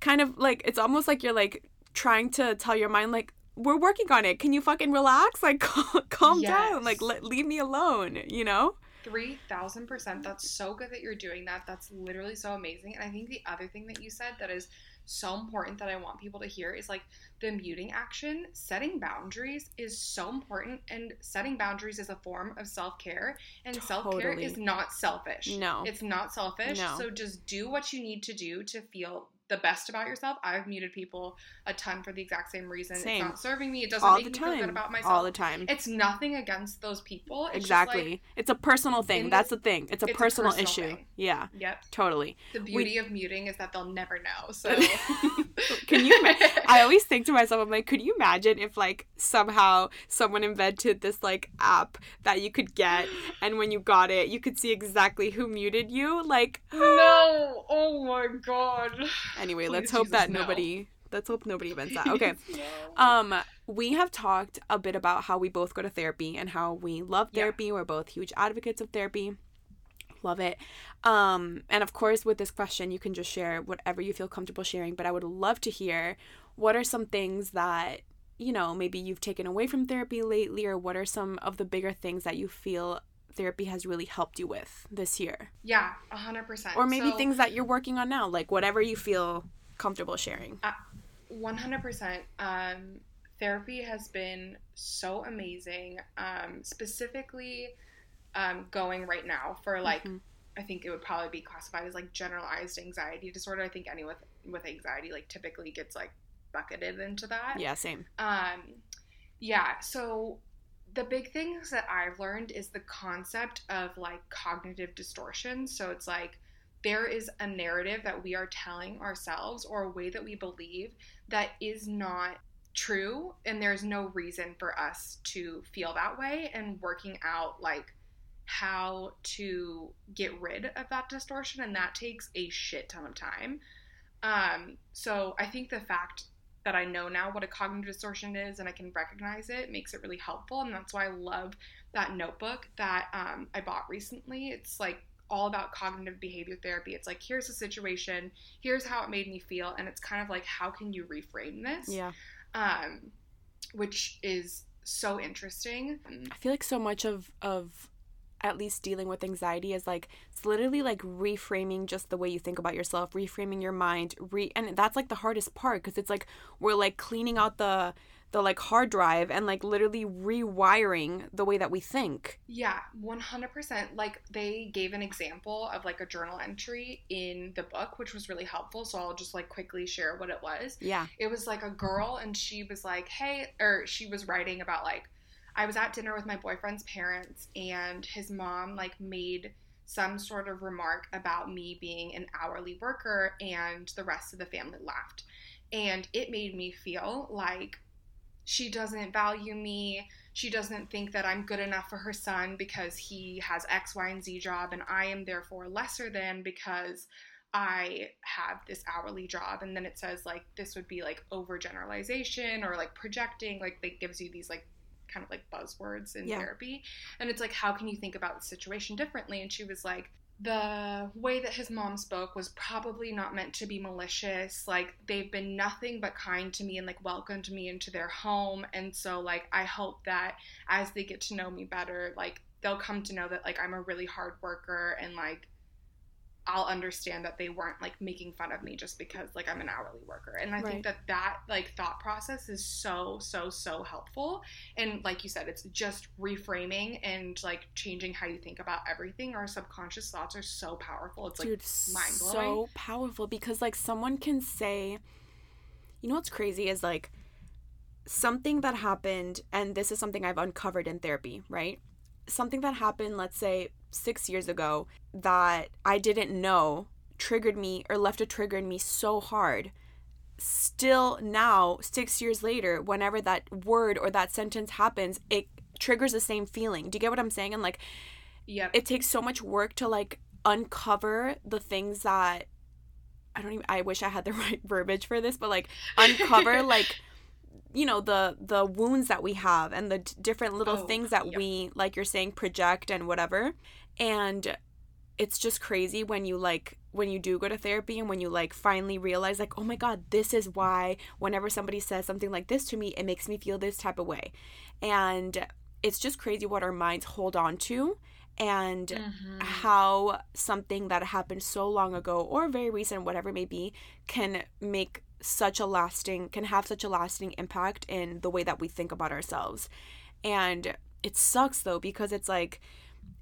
kind of like it's almost like you're like trying to tell your mind like we're working on it. Can you fucking relax? Like cal- calm down. Like Yes. let, leave me alone you know Three thousand percent. Mm-hmm. That's so good that you're doing that. That's literally so amazing. And I think the other thing that you said that is so important that I want people to hear is like the muting action, setting boundaries is so important and setting boundaries is a form of self-care and self-care is not selfish. No. It's not selfish. No. So just do what you need to do to feel the best about yourself. I've muted people a ton for the exact same reason. Same. It's not serving me. It doesn't all make me feel good about myself. All the time. It's nothing against those people. It's exactly. like, it's a personal thing. That's the- thing. It's a it's personal, personal issue. thing. Yeah, yep. totally. The We- beauty of muting is that they'll never know. So Can you? ima- I always think to myself, I'm like, could you imagine if like somehow someone invented this like app that you could get, and when you got it, you could see exactly who muted you? Like, no. Oh my god. Anyway, Please, let's hope Jesus, that no. nobody. Let's hope nobody invents that. Okay. No. Um, we have talked a bit about how we both go to therapy and how we love Yeah. therapy. We're both huge advocates of therapy. Love it. Um, and of course, with this question, you can just share whatever you feel comfortable sharing. But I would love to hear what are some things that you know maybe you've taken away from therapy lately, or what are some of the bigger things that you feel therapy has really helped you with this year, Yeah, a hundred percent. or maybe So- things that you're working on now, like whatever you feel comfortable sharing. 100% um, therapy has been so amazing um, specifically um, going right now for like Mhm. i think it would probably be classified as like generalized anxiety disorder i think anyone with, with anxiety like typically gets like bucketed into that Yeah, same. um, yeah, so the big things that I've learned is the concept of like cognitive distortion. So it's like there is a narrative that we are telling ourselves or a way that we believe that is not true, and there's no reason for us to feel that way, and working out like how to get rid of that distortion, and that takes a shit ton of time. Um, so I think the fact that I know now what a cognitive distortion is and I can recognize it makes it really helpful. And that's why I love that notebook that um, I bought recently. It's like all about cognitive behavior therapy. It's like, here's the situation, here's how it made me feel. And it's kind of like, how can you reframe this? Yeah. Um, which is so interesting. I feel like so much of of at least dealing with anxiety is like it's literally like reframing just the way you think about yourself, reframing your mind, re and that's like the hardest part because it's like we're like cleaning out the the like hard drive and like literally rewiring the way that we think. Yeah, 100%. Like they gave an example of like a journal entry in the book, which was really helpful. So I'll just like quickly share what it was. Yeah. it was like a girl and she was like hey or she was writing about like i was at dinner with my boyfriend's parents and his mom like made some sort of remark about me being an hourly worker and the rest of the family laughed. And it made me feel like she doesn't value me. She doesn't think that i'm good enough for her son because he has x y and z job and i am therefore lesser than because I have this hourly job. And then it says like this would be like overgeneralization or like projecting like it gives you these like kind of like buzzwords in Yeah. therapy. And it's like how can you think about the situation differently? And she was like the way that his mom spoke was probably not meant to be malicious. Like they've been nothing but kind to me and like welcomed me into their home. And so like I hope that as they get to know me better like they'll come to know that like I'm a really hard worker and like I'll understand that they weren't like making fun of me just because like I'm an hourly worker. And I Right. think that that like thought process is so so so helpful. And like you said, it's just reframing and like changing how you think about everything. Our subconscious thoughts are so powerful. It's like mind-blowing. so powerful because like someone can say you know what's crazy is like something that happened and this is something I've uncovered in therapy, right? Something that happened let's say 6 years ago that I didn't know triggered me or left a trigger in me so hard. Still now 6 years later whenever that word or that sentence happens, it triggers the same feeling. Do you get what I'm saying? And like yeah, it takes so much work to like uncover the things that I don't even I wish I had the right verbiage for this, but like uncover like you know the the wounds that we have and the d- different little Oh, things that yeah. we like you're saying project and whatever. And it's just crazy when you like when you do go to therapy and when you like finally realize like oh my god this is why whenever somebody says something like this to me it makes me feel this type of way and it's just crazy what our minds hold on to and Mhm. how something that happened so long ago or very recent whatever it may be can make such a lasting can have such a lasting impact in the way that we think about ourselves and it sucks though because it's like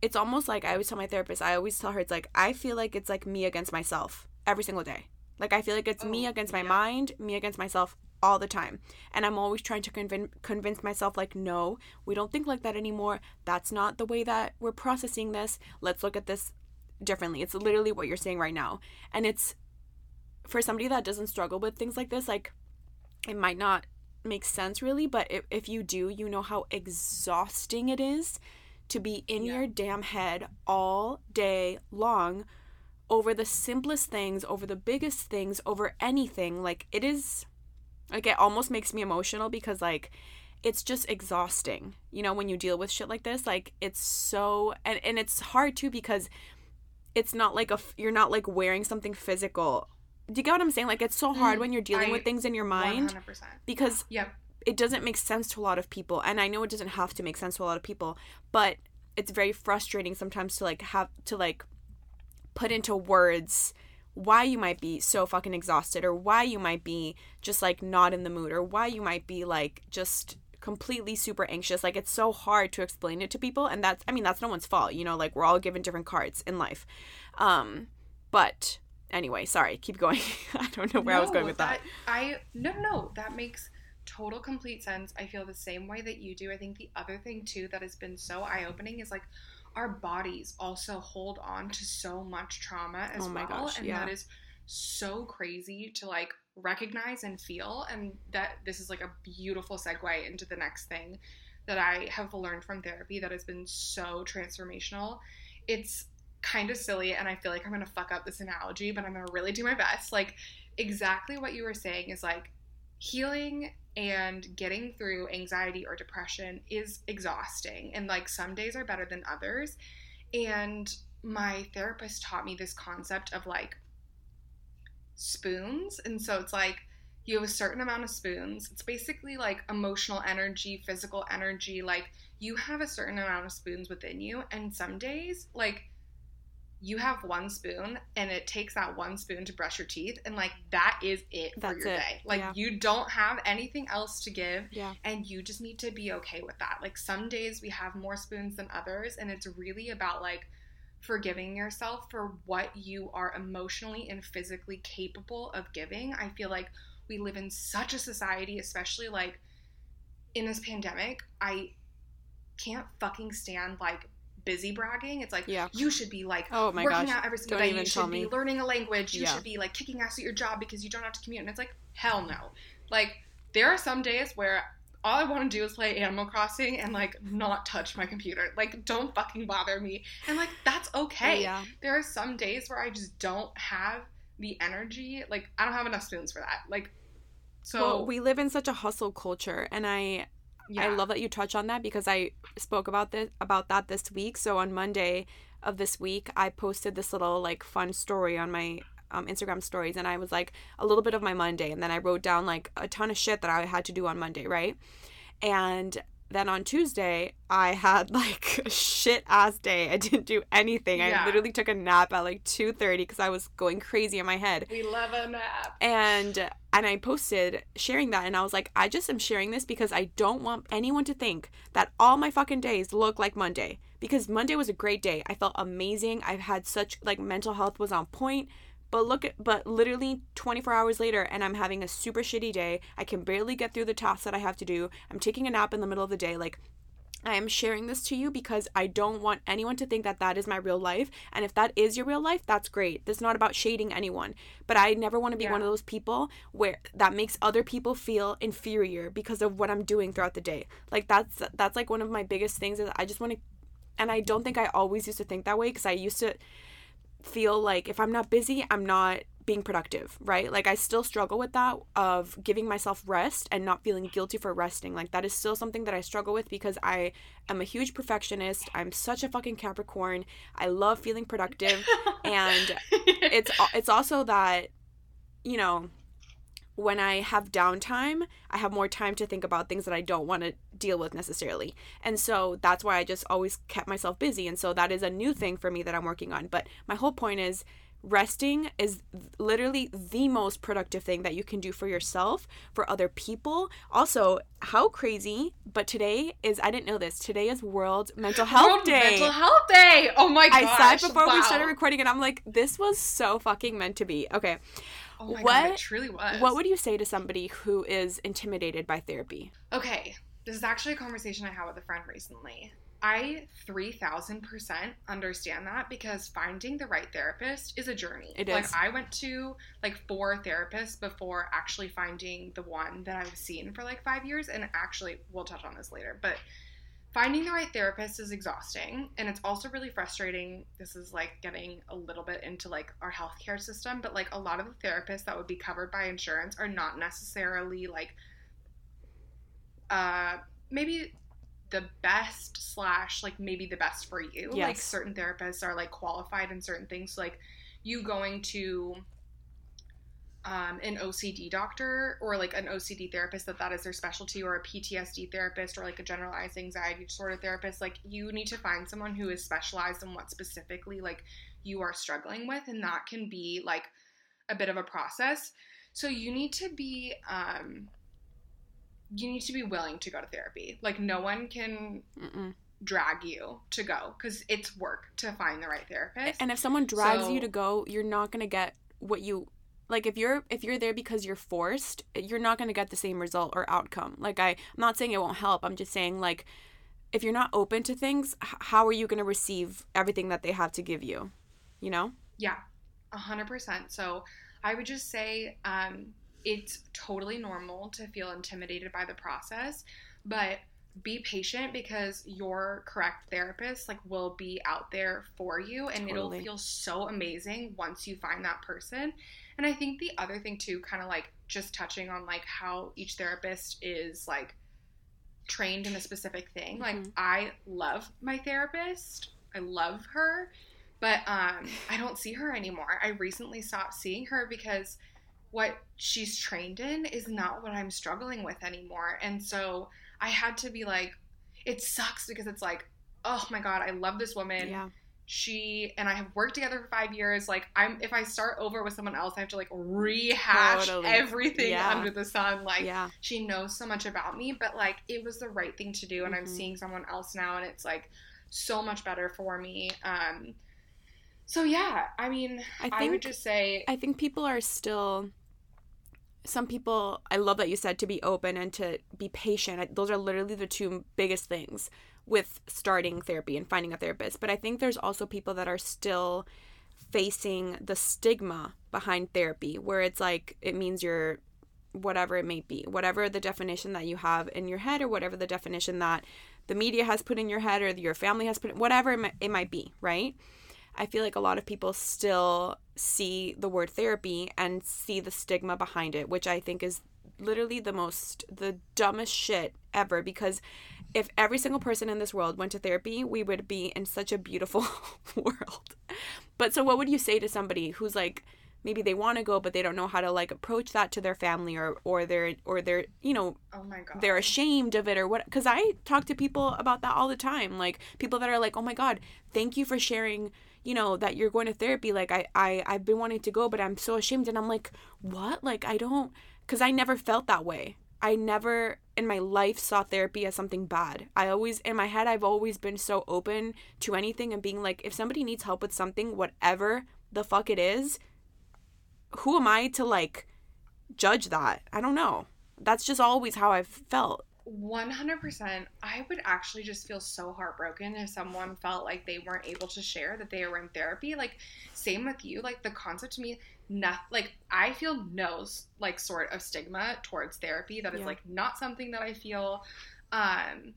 it's almost like i always tell my therapist i always tell her it's like i feel like it's like me against myself every single day. Like i feel like it's me Oh, against my yeah. mind me against myself all the time. And i'm always trying to convin- convince myself like no we don't think like that anymore. That's not the way that we're processing this. Let's look at this differently. It's literally what you're saying right now. And it's for somebody that doesn't struggle with things like this like it might not make sense really but if, if you do you know how exhausting it is to be in Yeah. your damn head all day long over the simplest things over the biggest things over anything like it is like it almost makes me emotional because like it's just exhausting you know when you deal with shit like this like it's so and, and it's hard too because it's not like a you're not like wearing something physical do you get what i'm saying like it's so hard Mm, when you're dealing I- with things in your mind 100%. because Yep. It doesn't make sense to a lot of people and i know it doesn't have to make sense to a lot of people but it's very frustrating sometimes to like have to like put into words why you might be so fucking exhausted or why you might be just like not in the mood or why you might be like just completely super anxious. Like it's so hard to explain it to people and that's i mean that's no one's fault you know like we're all given different cards in life. Um but anyway sorry keep going. I don't know where i was going No, with that, I no no that makes total complete sense. I feel the same way that you do. I think the other thing too that has been so eye opening is like our bodies also hold on to so much trauma as Oh my well, gosh, and yeah. that is so crazy to like recognize and feel. And that this is like a beautiful segue into the next thing that I have learned from therapy that has been so transformational. It's kind of silly and I feel like I'm going to fuck up this analogy, but I'm going to really do my best. Like exactly what you were saying is like healing and getting through anxiety or depression is exhausting and like some days are better than others. And my therapist taught me this concept of like spoons. And so it's like you have a certain amount of spoons. It's basically like emotional energy, physical energy. Like you have a certain amount of spoons within you. And some days, like, you have one spoon and it takes that one spoon to brush your teeth and like that is it for That's your it, day. Like yeah. you don't have anything else to give yeah. and you just need to be okay with that. Like some days we have more spoons than others and it's really about like forgiving yourself for what you are emotionally and physically capable of giving. I feel like we live in such a society especially like in this pandemic i can't fucking stand like busy bragging it's like Yeah. you should be like Oh my working gosh. out every single Don't day. You should be me. learning a language. You Yeah. should be like kicking ass at your job because you don't have to commute. And it's like, hell no. Like, there are some days where all I want to do is play Animal Crossing and like not touch my computer. Like, don't fucking bother me. And like, that's okay. yeah There are some days where I just don't have the energy. Like, I don't have enough spoons for that. Like, so well we live in such a hustle culture and i yeah. I love that you touch on that because I spoke about this about that this week. So on Monday of this week, I posted this little like fun story on my um, Instagram stories, and I was like a little bit of my Monday, and then I wrote down like a ton of shit that I had to do on Monday, right? And then on Tuesday, I had like a shit ass day. I didn't do anything. Yeah. I literally took a nap at like two thirty because I was going crazy in my head we love a nap. and and I posted sharing that and I was like I just am sharing this because I don't want anyone to think that all my fucking days look like Monday because Monday was a great day. I felt amazing. I've had such like mental health was on point. But look at but literally 24 hours later and I'm having a super shitty day. I can barely get through the tasks that I have to do. I'm taking a nap in the middle of the day like I am sharing this to you because I don't want anyone to think that that is my real life. And if that is your real life, that's great. This is not about shading anyone. But I never want to be Yeah. one of those people where that makes other people feel inferior because of what I'm doing throughout the day. Like that's that's like one of my biggest things is I just want to and I don't think I always used to think that way because I used to feel like if I'm not busy, I'm not being productive, right? Like I still struggle with that of giving myself rest and not feeling guilty for resting. Like that is still something that I struggle with because I am a huge perfectionist. I'm such a fucking Capricorn. I love feeling productive and it's it's also that you know when I have downtime, I have more time to think about things that I don't want to deal with necessarily. And so that's why I just always kept myself busy. And so that is a new thing for me that I'm working on. But my whole point is resting is literally the most productive thing that you can do for yourself, for other people. Also, how crazy, but today is I didn't know this. Today is World Mental Health World Day. Mental Health Day. Oh my god. I gosh. said before we started recording and I'm like this was so fucking meant to be. Okay. Oh my god, what- it truly was. What would you say to somebody who is intimidated by therapy? Okay, this is actually a conversation I had with a friend recently. I 3000% understand that because finding the right therapist is a journey. It like is. I went to like four therapists before actually finding the one that I was seeing for like 5 years and actually we'll touch on this later, but finding the right therapist is exhausting and it's also really frustrating. This is like getting a little bit into like our healthcare system, but like a lot of the therapists that would be covered by insurance are not necessarily like uh maybe the best slash like maybe the best for you. Like certain therapists are like qualified in certain things. Like you going to um, an OCD doctor or like an OCD therapist that that is their specialty or a PTSD therapist or like a generalized anxiety disorder therapist like you need to find someone who is specialized in what specifically like you are struggling with and that can be like a bit of a process. So you need to be um you need to be willing to go to therapy. Like no one can Mm-mm. drag you to go because it's work to find the right therapist. And if someone drags you to go, you're not gonna get what you like. If you're if you're there because you're forced, you're not gonna get the same result or outcome. Like I, I'm not saying it won't help. I'm just saying like, if you're not open to things, how are you gonna receive everything that they have to give you? You know? Yeah, a hundred percent. So I would just say um, it's totally normal to feel intimidated by the process, but be patient because your correct therapist like will be out there for you and Totally. it'll feel so amazing once you find that person. And I think the other thing too, kind of like just touching on like how each therapist is like trained in a specific thing. Like Mhm. I love my therapist. I love her but um, I don't see her anymore. I recently stopped seeing her because what she's trained in is not what I'm struggling with anymore. And so I had to be like, it sucks because it's like, oh my god, I love this woman. yeah. She and I have worked together for five years. Like I'm, if I start over with someone else, I have to like rehash Totally. everything Yeah. under the sun. Like yeah. she knows so much about me, but like it was the right thing to do, and I'm Mhm. seeing someone else now, and it's like so much better for me. Um, so yeah, I mean, I think, I, would just say, I think people are still. Some people, I love that you said to be open and to be patient. Those are literally the two biggest things with starting therapy and finding a therapist. But I think there's also people that are still facing the stigma behind therapy, where it's like it means you're whatever it may be, whatever the definition that you have in your head, or whatever the definition that the media has put in your head, or your family has put, whatever it might, it might be, right? I feel like a lot of people still see the word therapy and see the stigma behind it, which I think is literally the most, the dumbest shit ever. Because if every single person in this world went to therapy, we would be in such a beautiful world. But so, what would you say to somebody who's like, maybe they want to go, but they don't know how to like approach that to their family or, or they're, or they're, you know, oh my god, they're ashamed of it or what because i talk to people about that all the time like people that are like oh my god thank you for sharing you know that you're going to therapy like i, I i've been wanting to go but i'm so ashamed and i'm like what like i don't because i never felt that way. I never in my life saw therapy as something bad. I always in my head i've always been so open to anything and being like if somebody needs help with something whatever the fuck it is who am i to like judge that? I don't know. That's just always how I've felt. 100%. I would actually just feel so heartbroken if someone felt like they weren't able to share that they were in therapy. Like, same with you. Like, the concept to me, not like I feel no like sort of stigma towards therapy. That is Yeah. like not something that I feel. Um,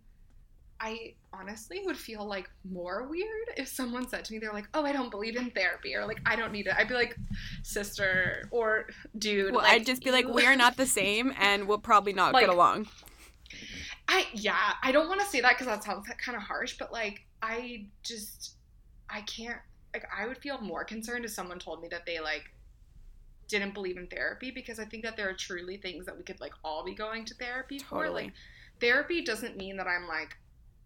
I honestly would feel like more weird if someone said to me, they're like, "Oh, I don't believe in therapy," or like, "I don't need it." I'd be like, "Sister," or "Dude." Well, like, I'd just be like, we are not the same, and we'll probably not Like- get along. I yeah, I don't want to say that because that sounds kind of harsh, but like I just I can't like I would feel more concerned if someone told me that they like didn't believe in therapy because I think that there are truly things that we could like all be going to therapy for. Like therapy doesn't mean that I'm like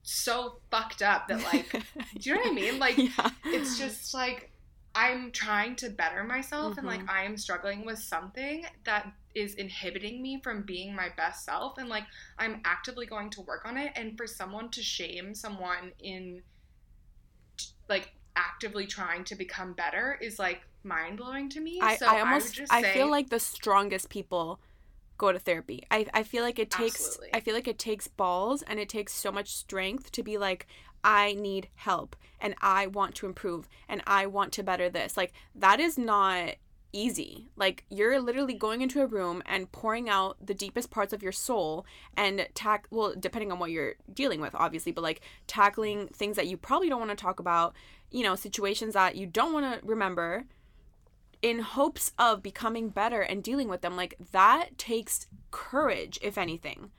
so fucked up that like do you know what I mean? Like yeah. it's just like I'm trying to better myself and like Mhm. I am struggling with something that is inhibiting me from being my best self and like I'm actively going to work on it and for someone to shame someone in like actively trying to become better is like mind blowing to me. I, so I would almost I say, feel like the strongest people go to therapy. I, I feel like it takes Absolutely. I feel like it takes balls and it takes so much strength to be like I need help and I want to improve and I want to better this. Like that is not easy. Like you're literally going into a room and pouring out the deepest parts of your soul and tack well depending on what you're dealing with obviously, but like tackling things that you probably don't want to talk about, you know, situations that you don't want to remember in hopes of becoming better and dealing with them. Like that takes courage if anything.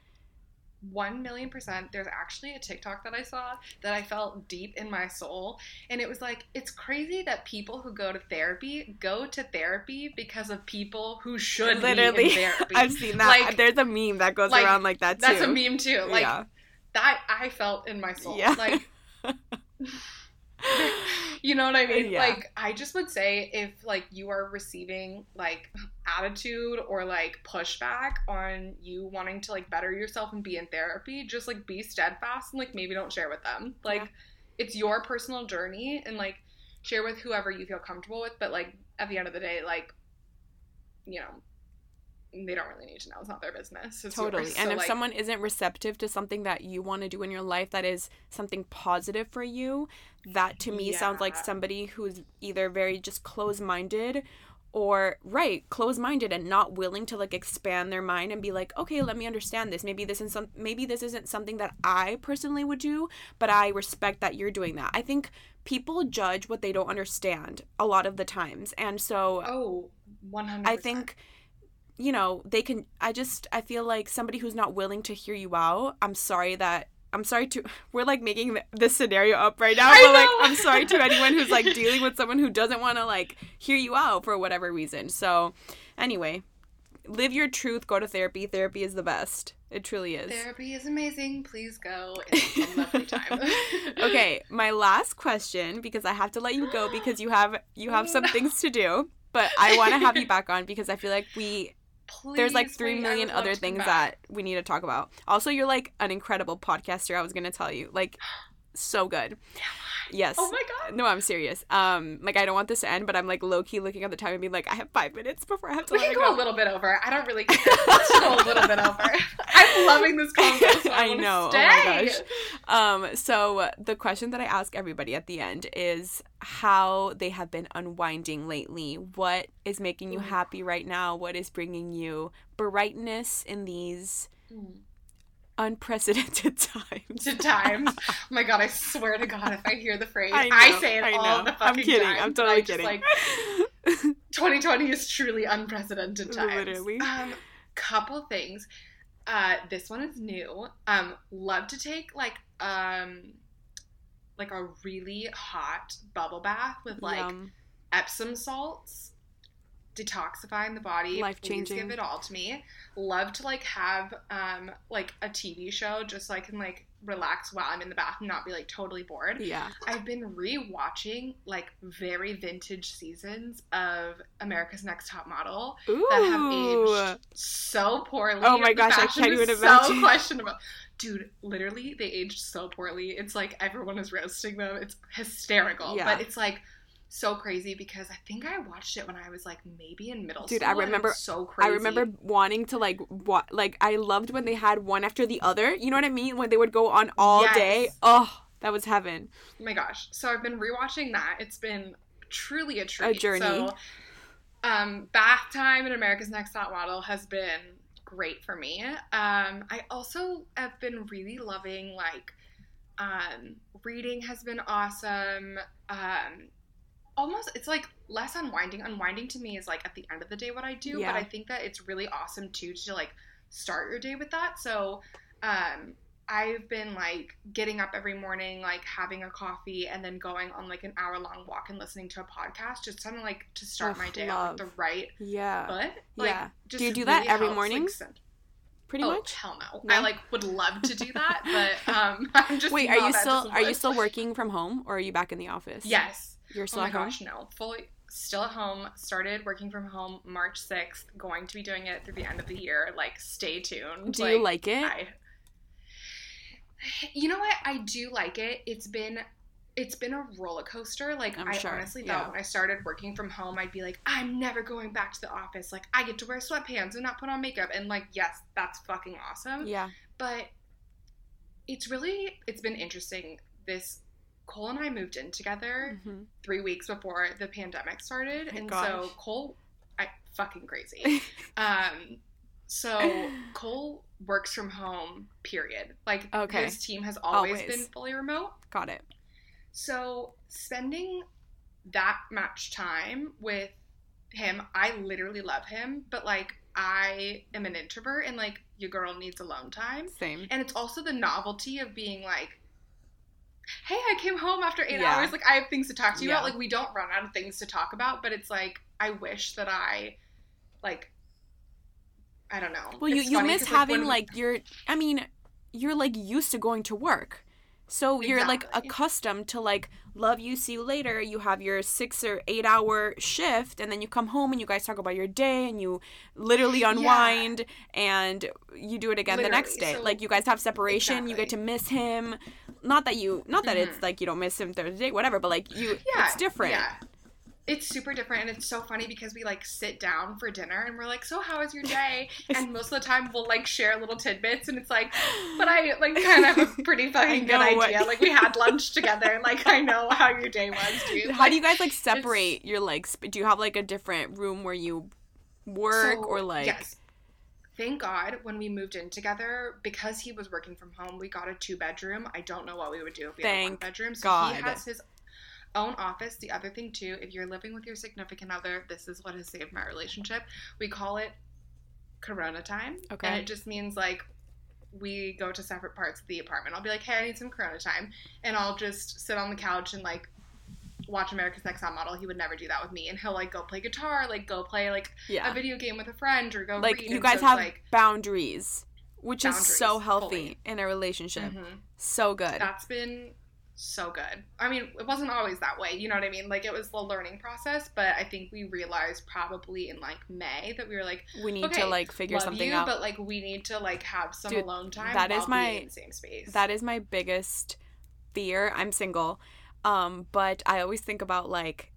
One million percent there's actually a tiktok that i saw that i felt deep in my soul and it was like it's crazy that people who go to therapy go to therapy because of people who should be in therapy I've seen that. Like- There's a meme that goes like, around like that too. that's a meme too like yeah. that i felt in my soul Yeah. like you know what i mean Yeah. like i just would say if like you are receiving like attitude or like pushback on you wanting to like better yourself and be in therapy just like be steadfast and like maybe don't share with them like Yeah. it's your personal journey and like share with whoever you feel comfortable with but like at the end of the day like you know they don't really need to know. It's not their business. It's Totally. yours. and So, if like, someone isn't receptive to something that you want to do in your life that is something positive for you, that to me sounds like somebody who's either very just close minded or right close minded and not willing to like expand their mind and be like okay let me understand this. Maybe this is some maybe this isn't something that i personally would do but i respect that you're doing that. I think people judge what they don't understand a lot of the times. And so oh 100 I think you know, they can I just I feel like somebody who's not willing to hear you out. I'm sorry that I'm sorry to we're like making this scenario up right now, I but like know. I'm sorry to anyone who's like dealing with someone who doesn't want to like hear you out for whatever reason. So, anyway, live your truth, go to therapy. Therapy is the best. It truly is. Therapy is amazing. Please go. It's a lovely time. okay, my last question because I have to let you go because you have you have some things to do, but I want to have you back on because I feel like we there's like Please three million other things that we need to talk about. Also, you're like an incredible podcaster. I was gonna tell you, like, so good. Yes. Oh my god. No, I'm serious. Um, like I don't want this to end, but I'm like low key looking at the time and being like, I have five minutes before I have to We can go go. a little bit over. I don't really care. Let's go a little bit over. I'm loving this convo. So I, I know. Stay. Oh my gosh. Um, so the question that I ask everybody at the end is how they have been unwinding lately. What is making you happy right now? What is bringing you brightness in these Mm. Unprecedented times? To times. Oh my god, I swear to God, if I hear the phrase, I I, say it I all know. the fucking I'm kidding. time. I'm totally kidding. Like 2020 is truly unprecedented times. Literally. Um, couple things. Uh, this one is new. Um, love to take like um, like a really hot bubble bath with like Yum. Epsom salts, detoxifying the body. Life-changing. Give it all to me. Love to like have um like a TV show just so I can like relax while I'm in the bath and not be like totally bored. yeah. I've been rewatching like very vintage seasons of America's Next Top Model Ooh. that have aged so poorly. Oh my gosh, I can't even imagine. so questionable. Dude, literally, they aged so poorly. It's like everyone is roasting them. It's hysterical, Yeah. but it's like so crazy because I think I watched it when I was like maybe in middle Dude, school. Dude, I remember- so crazy. I remember wanting to like like I loved when they had one after the other. You know what I mean? When they would go on all Yes. day. Oh, that was heaven. Oh my gosh. So I've been rewatching that. It's been truly a treat. journey. So, um, bath time in America's Next Top Model has been great for me. Um, I also have been really loving like um, reading has been awesome. Um, almost it's like less unwinding. Unwinding to me is like at the end of the day what I do, Yeah. but I think that it's really awesome too to like start your day with that. So um I've been like getting up every morning, like having a coffee, and then going on like an hour long walk and listening to a podcast, just of like to start my day off with the right Yeah. foot. Like, Yeah. Just Do you do that really every helps, morning? Like, send- Pretty oh, much. hell no. No? I like would love to do that, but um, I'm just Wait, are you still are you still working from home or are you back in the office? Yes. You're Oh still my at home. gosh, no. Fully still at home. Started working from home March 6th. Going to be doing it through the end of the year. Like, stay tuned. Do you like it? I, you know what? I do like it. It's been it's been a roller coaster. Like I'm I sure, honestly yeah. thought when I started working from home, I'd be like, I'm never going back to the office. Like I get to wear sweatpants and not put on makeup. And like, yes, that's fucking awesome. yeah. But it's really it's been interesting. This Cole and I moved in together Mhm. three weeks before the pandemic started, Oh and gosh. so Cole, I fucking crazy. um, so Cole works from home. Period. Like Okay. his team has always, Always. been fully remote. Got it. So spending that much time with him, I literally love him, but like I am an introvert, and like your girl needs alone time. Same. And it's also the novelty of being like, hey, I came home after eight Yeah. hours. Like, I have things to talk to you Yeah. about. Like, we don't run out of things to talk about, but it's like, I wish that I, like, I don't know. Well, you It's you funny miss 'cause, having when- like you're. I mean, you're like used to going to work, so you're like accustomed to like love you, see you later. You have your six or eight hour shift, and then you come home and you guys talk about your day, and you literally Yeah. unwind, and you do it again the next day. So- like you guys have separation. You get to miss him. Not that you, not that it's Mhm. like you don't miss him Thursday, whatever, but like you, yeah, it's different. Yeah. It's super different, and it's so funny because we like sit down for dinner and we're like, "So how was your day?" And most of the time we'll like share little tidbits, and it's like, "But I like kind of have a pretty fucking good know what- idea. Like we had lunch together. Like I know how your day was, dude." How do you guys like separate your like? Sp- do you have like a different room where you work So, or like? yes thank god when we moved in together because he was working from home we got a two bedroom i don't know what we would do if we had a one Thank bedroom so God. he has his own office the other thing too if you're living with your significant other this is what has saved my relationship we call it corona time Okay. and it just means like we go to separate parts of the apartment i'll be like hey i need some corona time and i'll just sit on the couch and like watch America's Next Top Model. He would never do that with me, and he'll like go play guitar, like go play like Yeah. a video game with a friend or go like read. you and guys so have like boundaries, which is so healthy fully. in a relationship. mhm. So good. that's been so good. I mean, it wasn't always that way, you know what I mean? Like it was the learning process, but I think we realized probably in like May that we were like, we need okay, to like figure something you, out. but like we need to like have some Dude, alone time. that is my- same space. that is my biggest fear. I'm single. Um, but I always think about like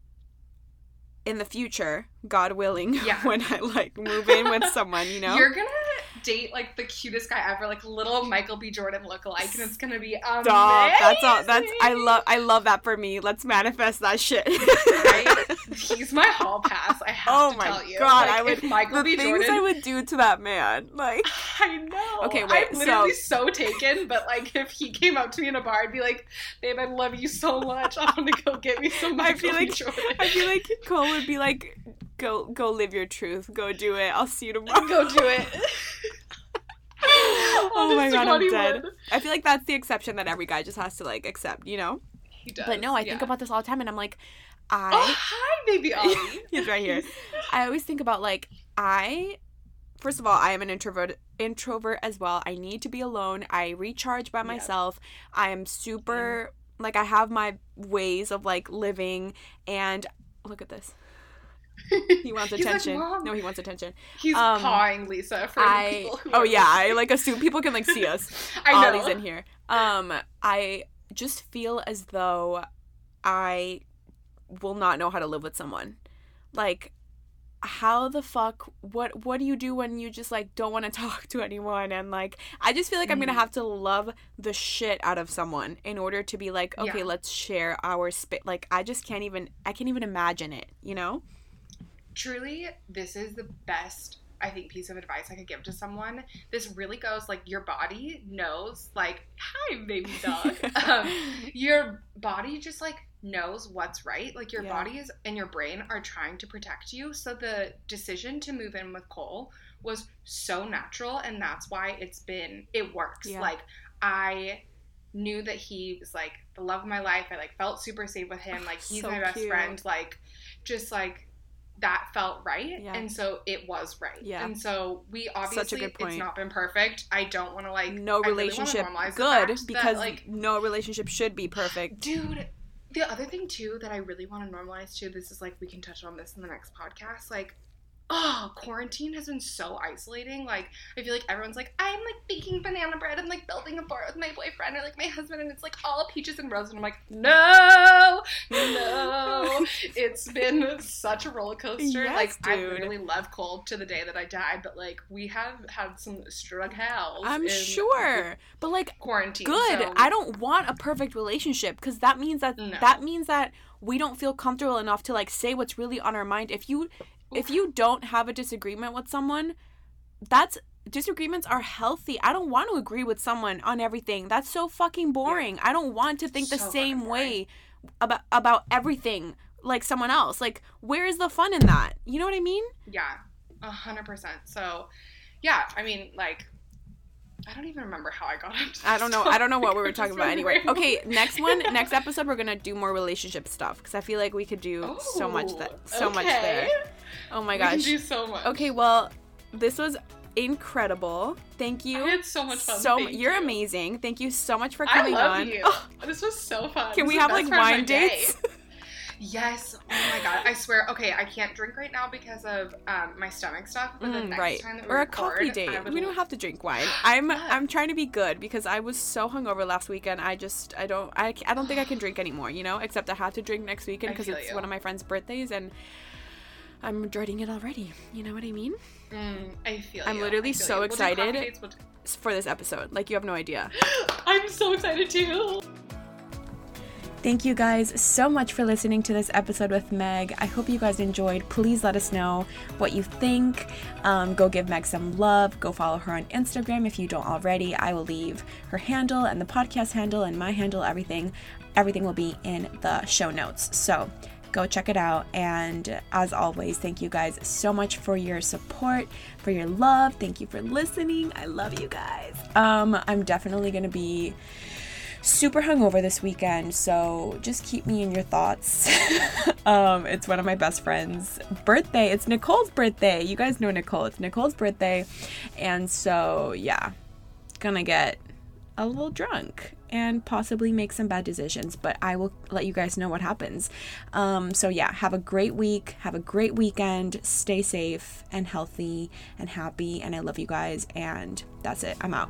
in the future, God willing, Yeah. when I like move in with someone, you know? You're gonna date like the cutest guy ever, like little Michael B. Jordan lookalike, and it's gonna be amazing. Stop. That's all that's I love I love that for me. Let's manifest that shit. Right? He's my hall pass. I have Oh to my tell you. God, Like, I would- Michael the B. things Jordan I would do to that man. Like I know. Okay, wait, I'm literally so... taken, but like if he came up to me in a bar, I'd be like, "Babe, I love you so much. I'm gonna go get me some Michael I feel like Jordan." I feel like Cole would be like, "Go, go, live your truth. Go do it. I'll see you tomorrow." go do it. Oh, oh my god, I'm dead. would. I feel like that's the exception that every guy just has to like accept, you know. He does. But no, I yeah. think about this all the time, and I'm like, Oh, I. hi, baby Ollie. He's right here. I always think about like I. First of all, I am an introvert. Introvert as well. I need to be alone. I recharge by Yeah. myself. I am super like I have my ways of like living, and look at this. He wants He's like, attention. "Mom." no, he wants attention. He's Um, pawing Lisa for I people who oh yeah, I like assume people can like see us. I know. Ollie's in here. Um, I just feel as though I will not know how to live with someone. Like, how the fuck? What What do you do when you just like don't want to talk to anyone? And like, I just feel like I'm gonna Mhm. have to love the shit out of someone in order to be like, okay, Yeah. let's share our space. Like, I just can't even. I can't even imagine it. You know? Truly this is the best i think piece of advice i could give to someone this really goes like your body knows like hi baby dog um, your body just like knows what's right like your Yeah. body is and your brain are trying to protect you so the decision to move in with cole was so natural and that's why it's been it works Yeah. like I knew that he was like the love of my life. I like felt super safe with him. Like he's So my best cute. friend. Like just like that felt right. Yeah. And so it was right. Yeah. And so we obviously it's not been perfect. I don't want to like no I really relationship normalize good fact that, because like no relationship should be perfect. dude the other thing too that i really want to normalize too this is like we can touch on this in the next podcast like oh quarantine has been so isolating like i feel like everyone's like i'm like baking banana bread and like building a fort with my boyfriend or like my husband and it's like all peaches and roses and i'm like no no it's been such a roller coaster Yes, like i dude. literally love Cole to the day that i died but like we have had some struggles I'm in sure, but like quarantine good. so- I don't want a perfect relationship because that means that No. that means that we don't feel comfortable enough to like say what's really on our mind. If you if you don't have a disagreement with someone, that's disagreements are healthy. I don't want to agree with someone on everything. That's so fucking boring. I don't want to think the same way about about everything like someone else. Like where is the fun in that? You know what I mean? Yeah, a hundred percent. So, yeah, I mean, like, I don't even remember how I got up. I don't know. this I don't know what we were talking about anyway. Okay, next one, next episode, we're gonna do more relationship stuff because I feel like we could do so much that so much there. Oh my gosh. do so much. Okay, well, this was incredible. Thank you. I had so much fun. So you're you. amazing. Thank you so much for I coming love on. you. Oh, This was so fun. can This we have like wine dates? Yes. Oh my god. I swear. Okay, I can't drink right now because of um, my stomach stuff. But the Mm, next right. time that we Or a coffee date. We don't have to drink wine. I'm But- I'm trying to be good because I was so hungover last weekend. I just I don't I, I don't think I can drink anymore, you know, except I have to drink next weekend because it's you. one of my friend's birthdays and I'm dreading it already. You know what I mean? Mm, I feel. I'm you. literally feel so you. Excited. we'll- For this episode. Like you have no idea. I'm so excited too. Thank you guys so much for listening to this episode with Meg. I hope you guys enjoyed. Please let us know what you think. Um, go give Meg some love. Go follow her on Instagram if you don't already. I will leave her handle and the podcast handle and my handle, everything. Everything will be in the show notes. So go check it out. And as always, thank you guys so much for your support, for your love. Thank you for listening. I love you guys. Um, I'm definitely going to be super hungover this weekend, so just keep me in your thoughts. um, it's one of my best friends' birthday. It's Nicole's birthday. You guys know Nicole. It's Nicole's birthday. And so, yeah, gonna get a little drunk and possibly make some bad decisions, but I will let you guys know what happens. Um, so, yeah, have a great week. Have a great weekend. Stay safe and healthy and happy. And I love you guys. And that's it. I'm out.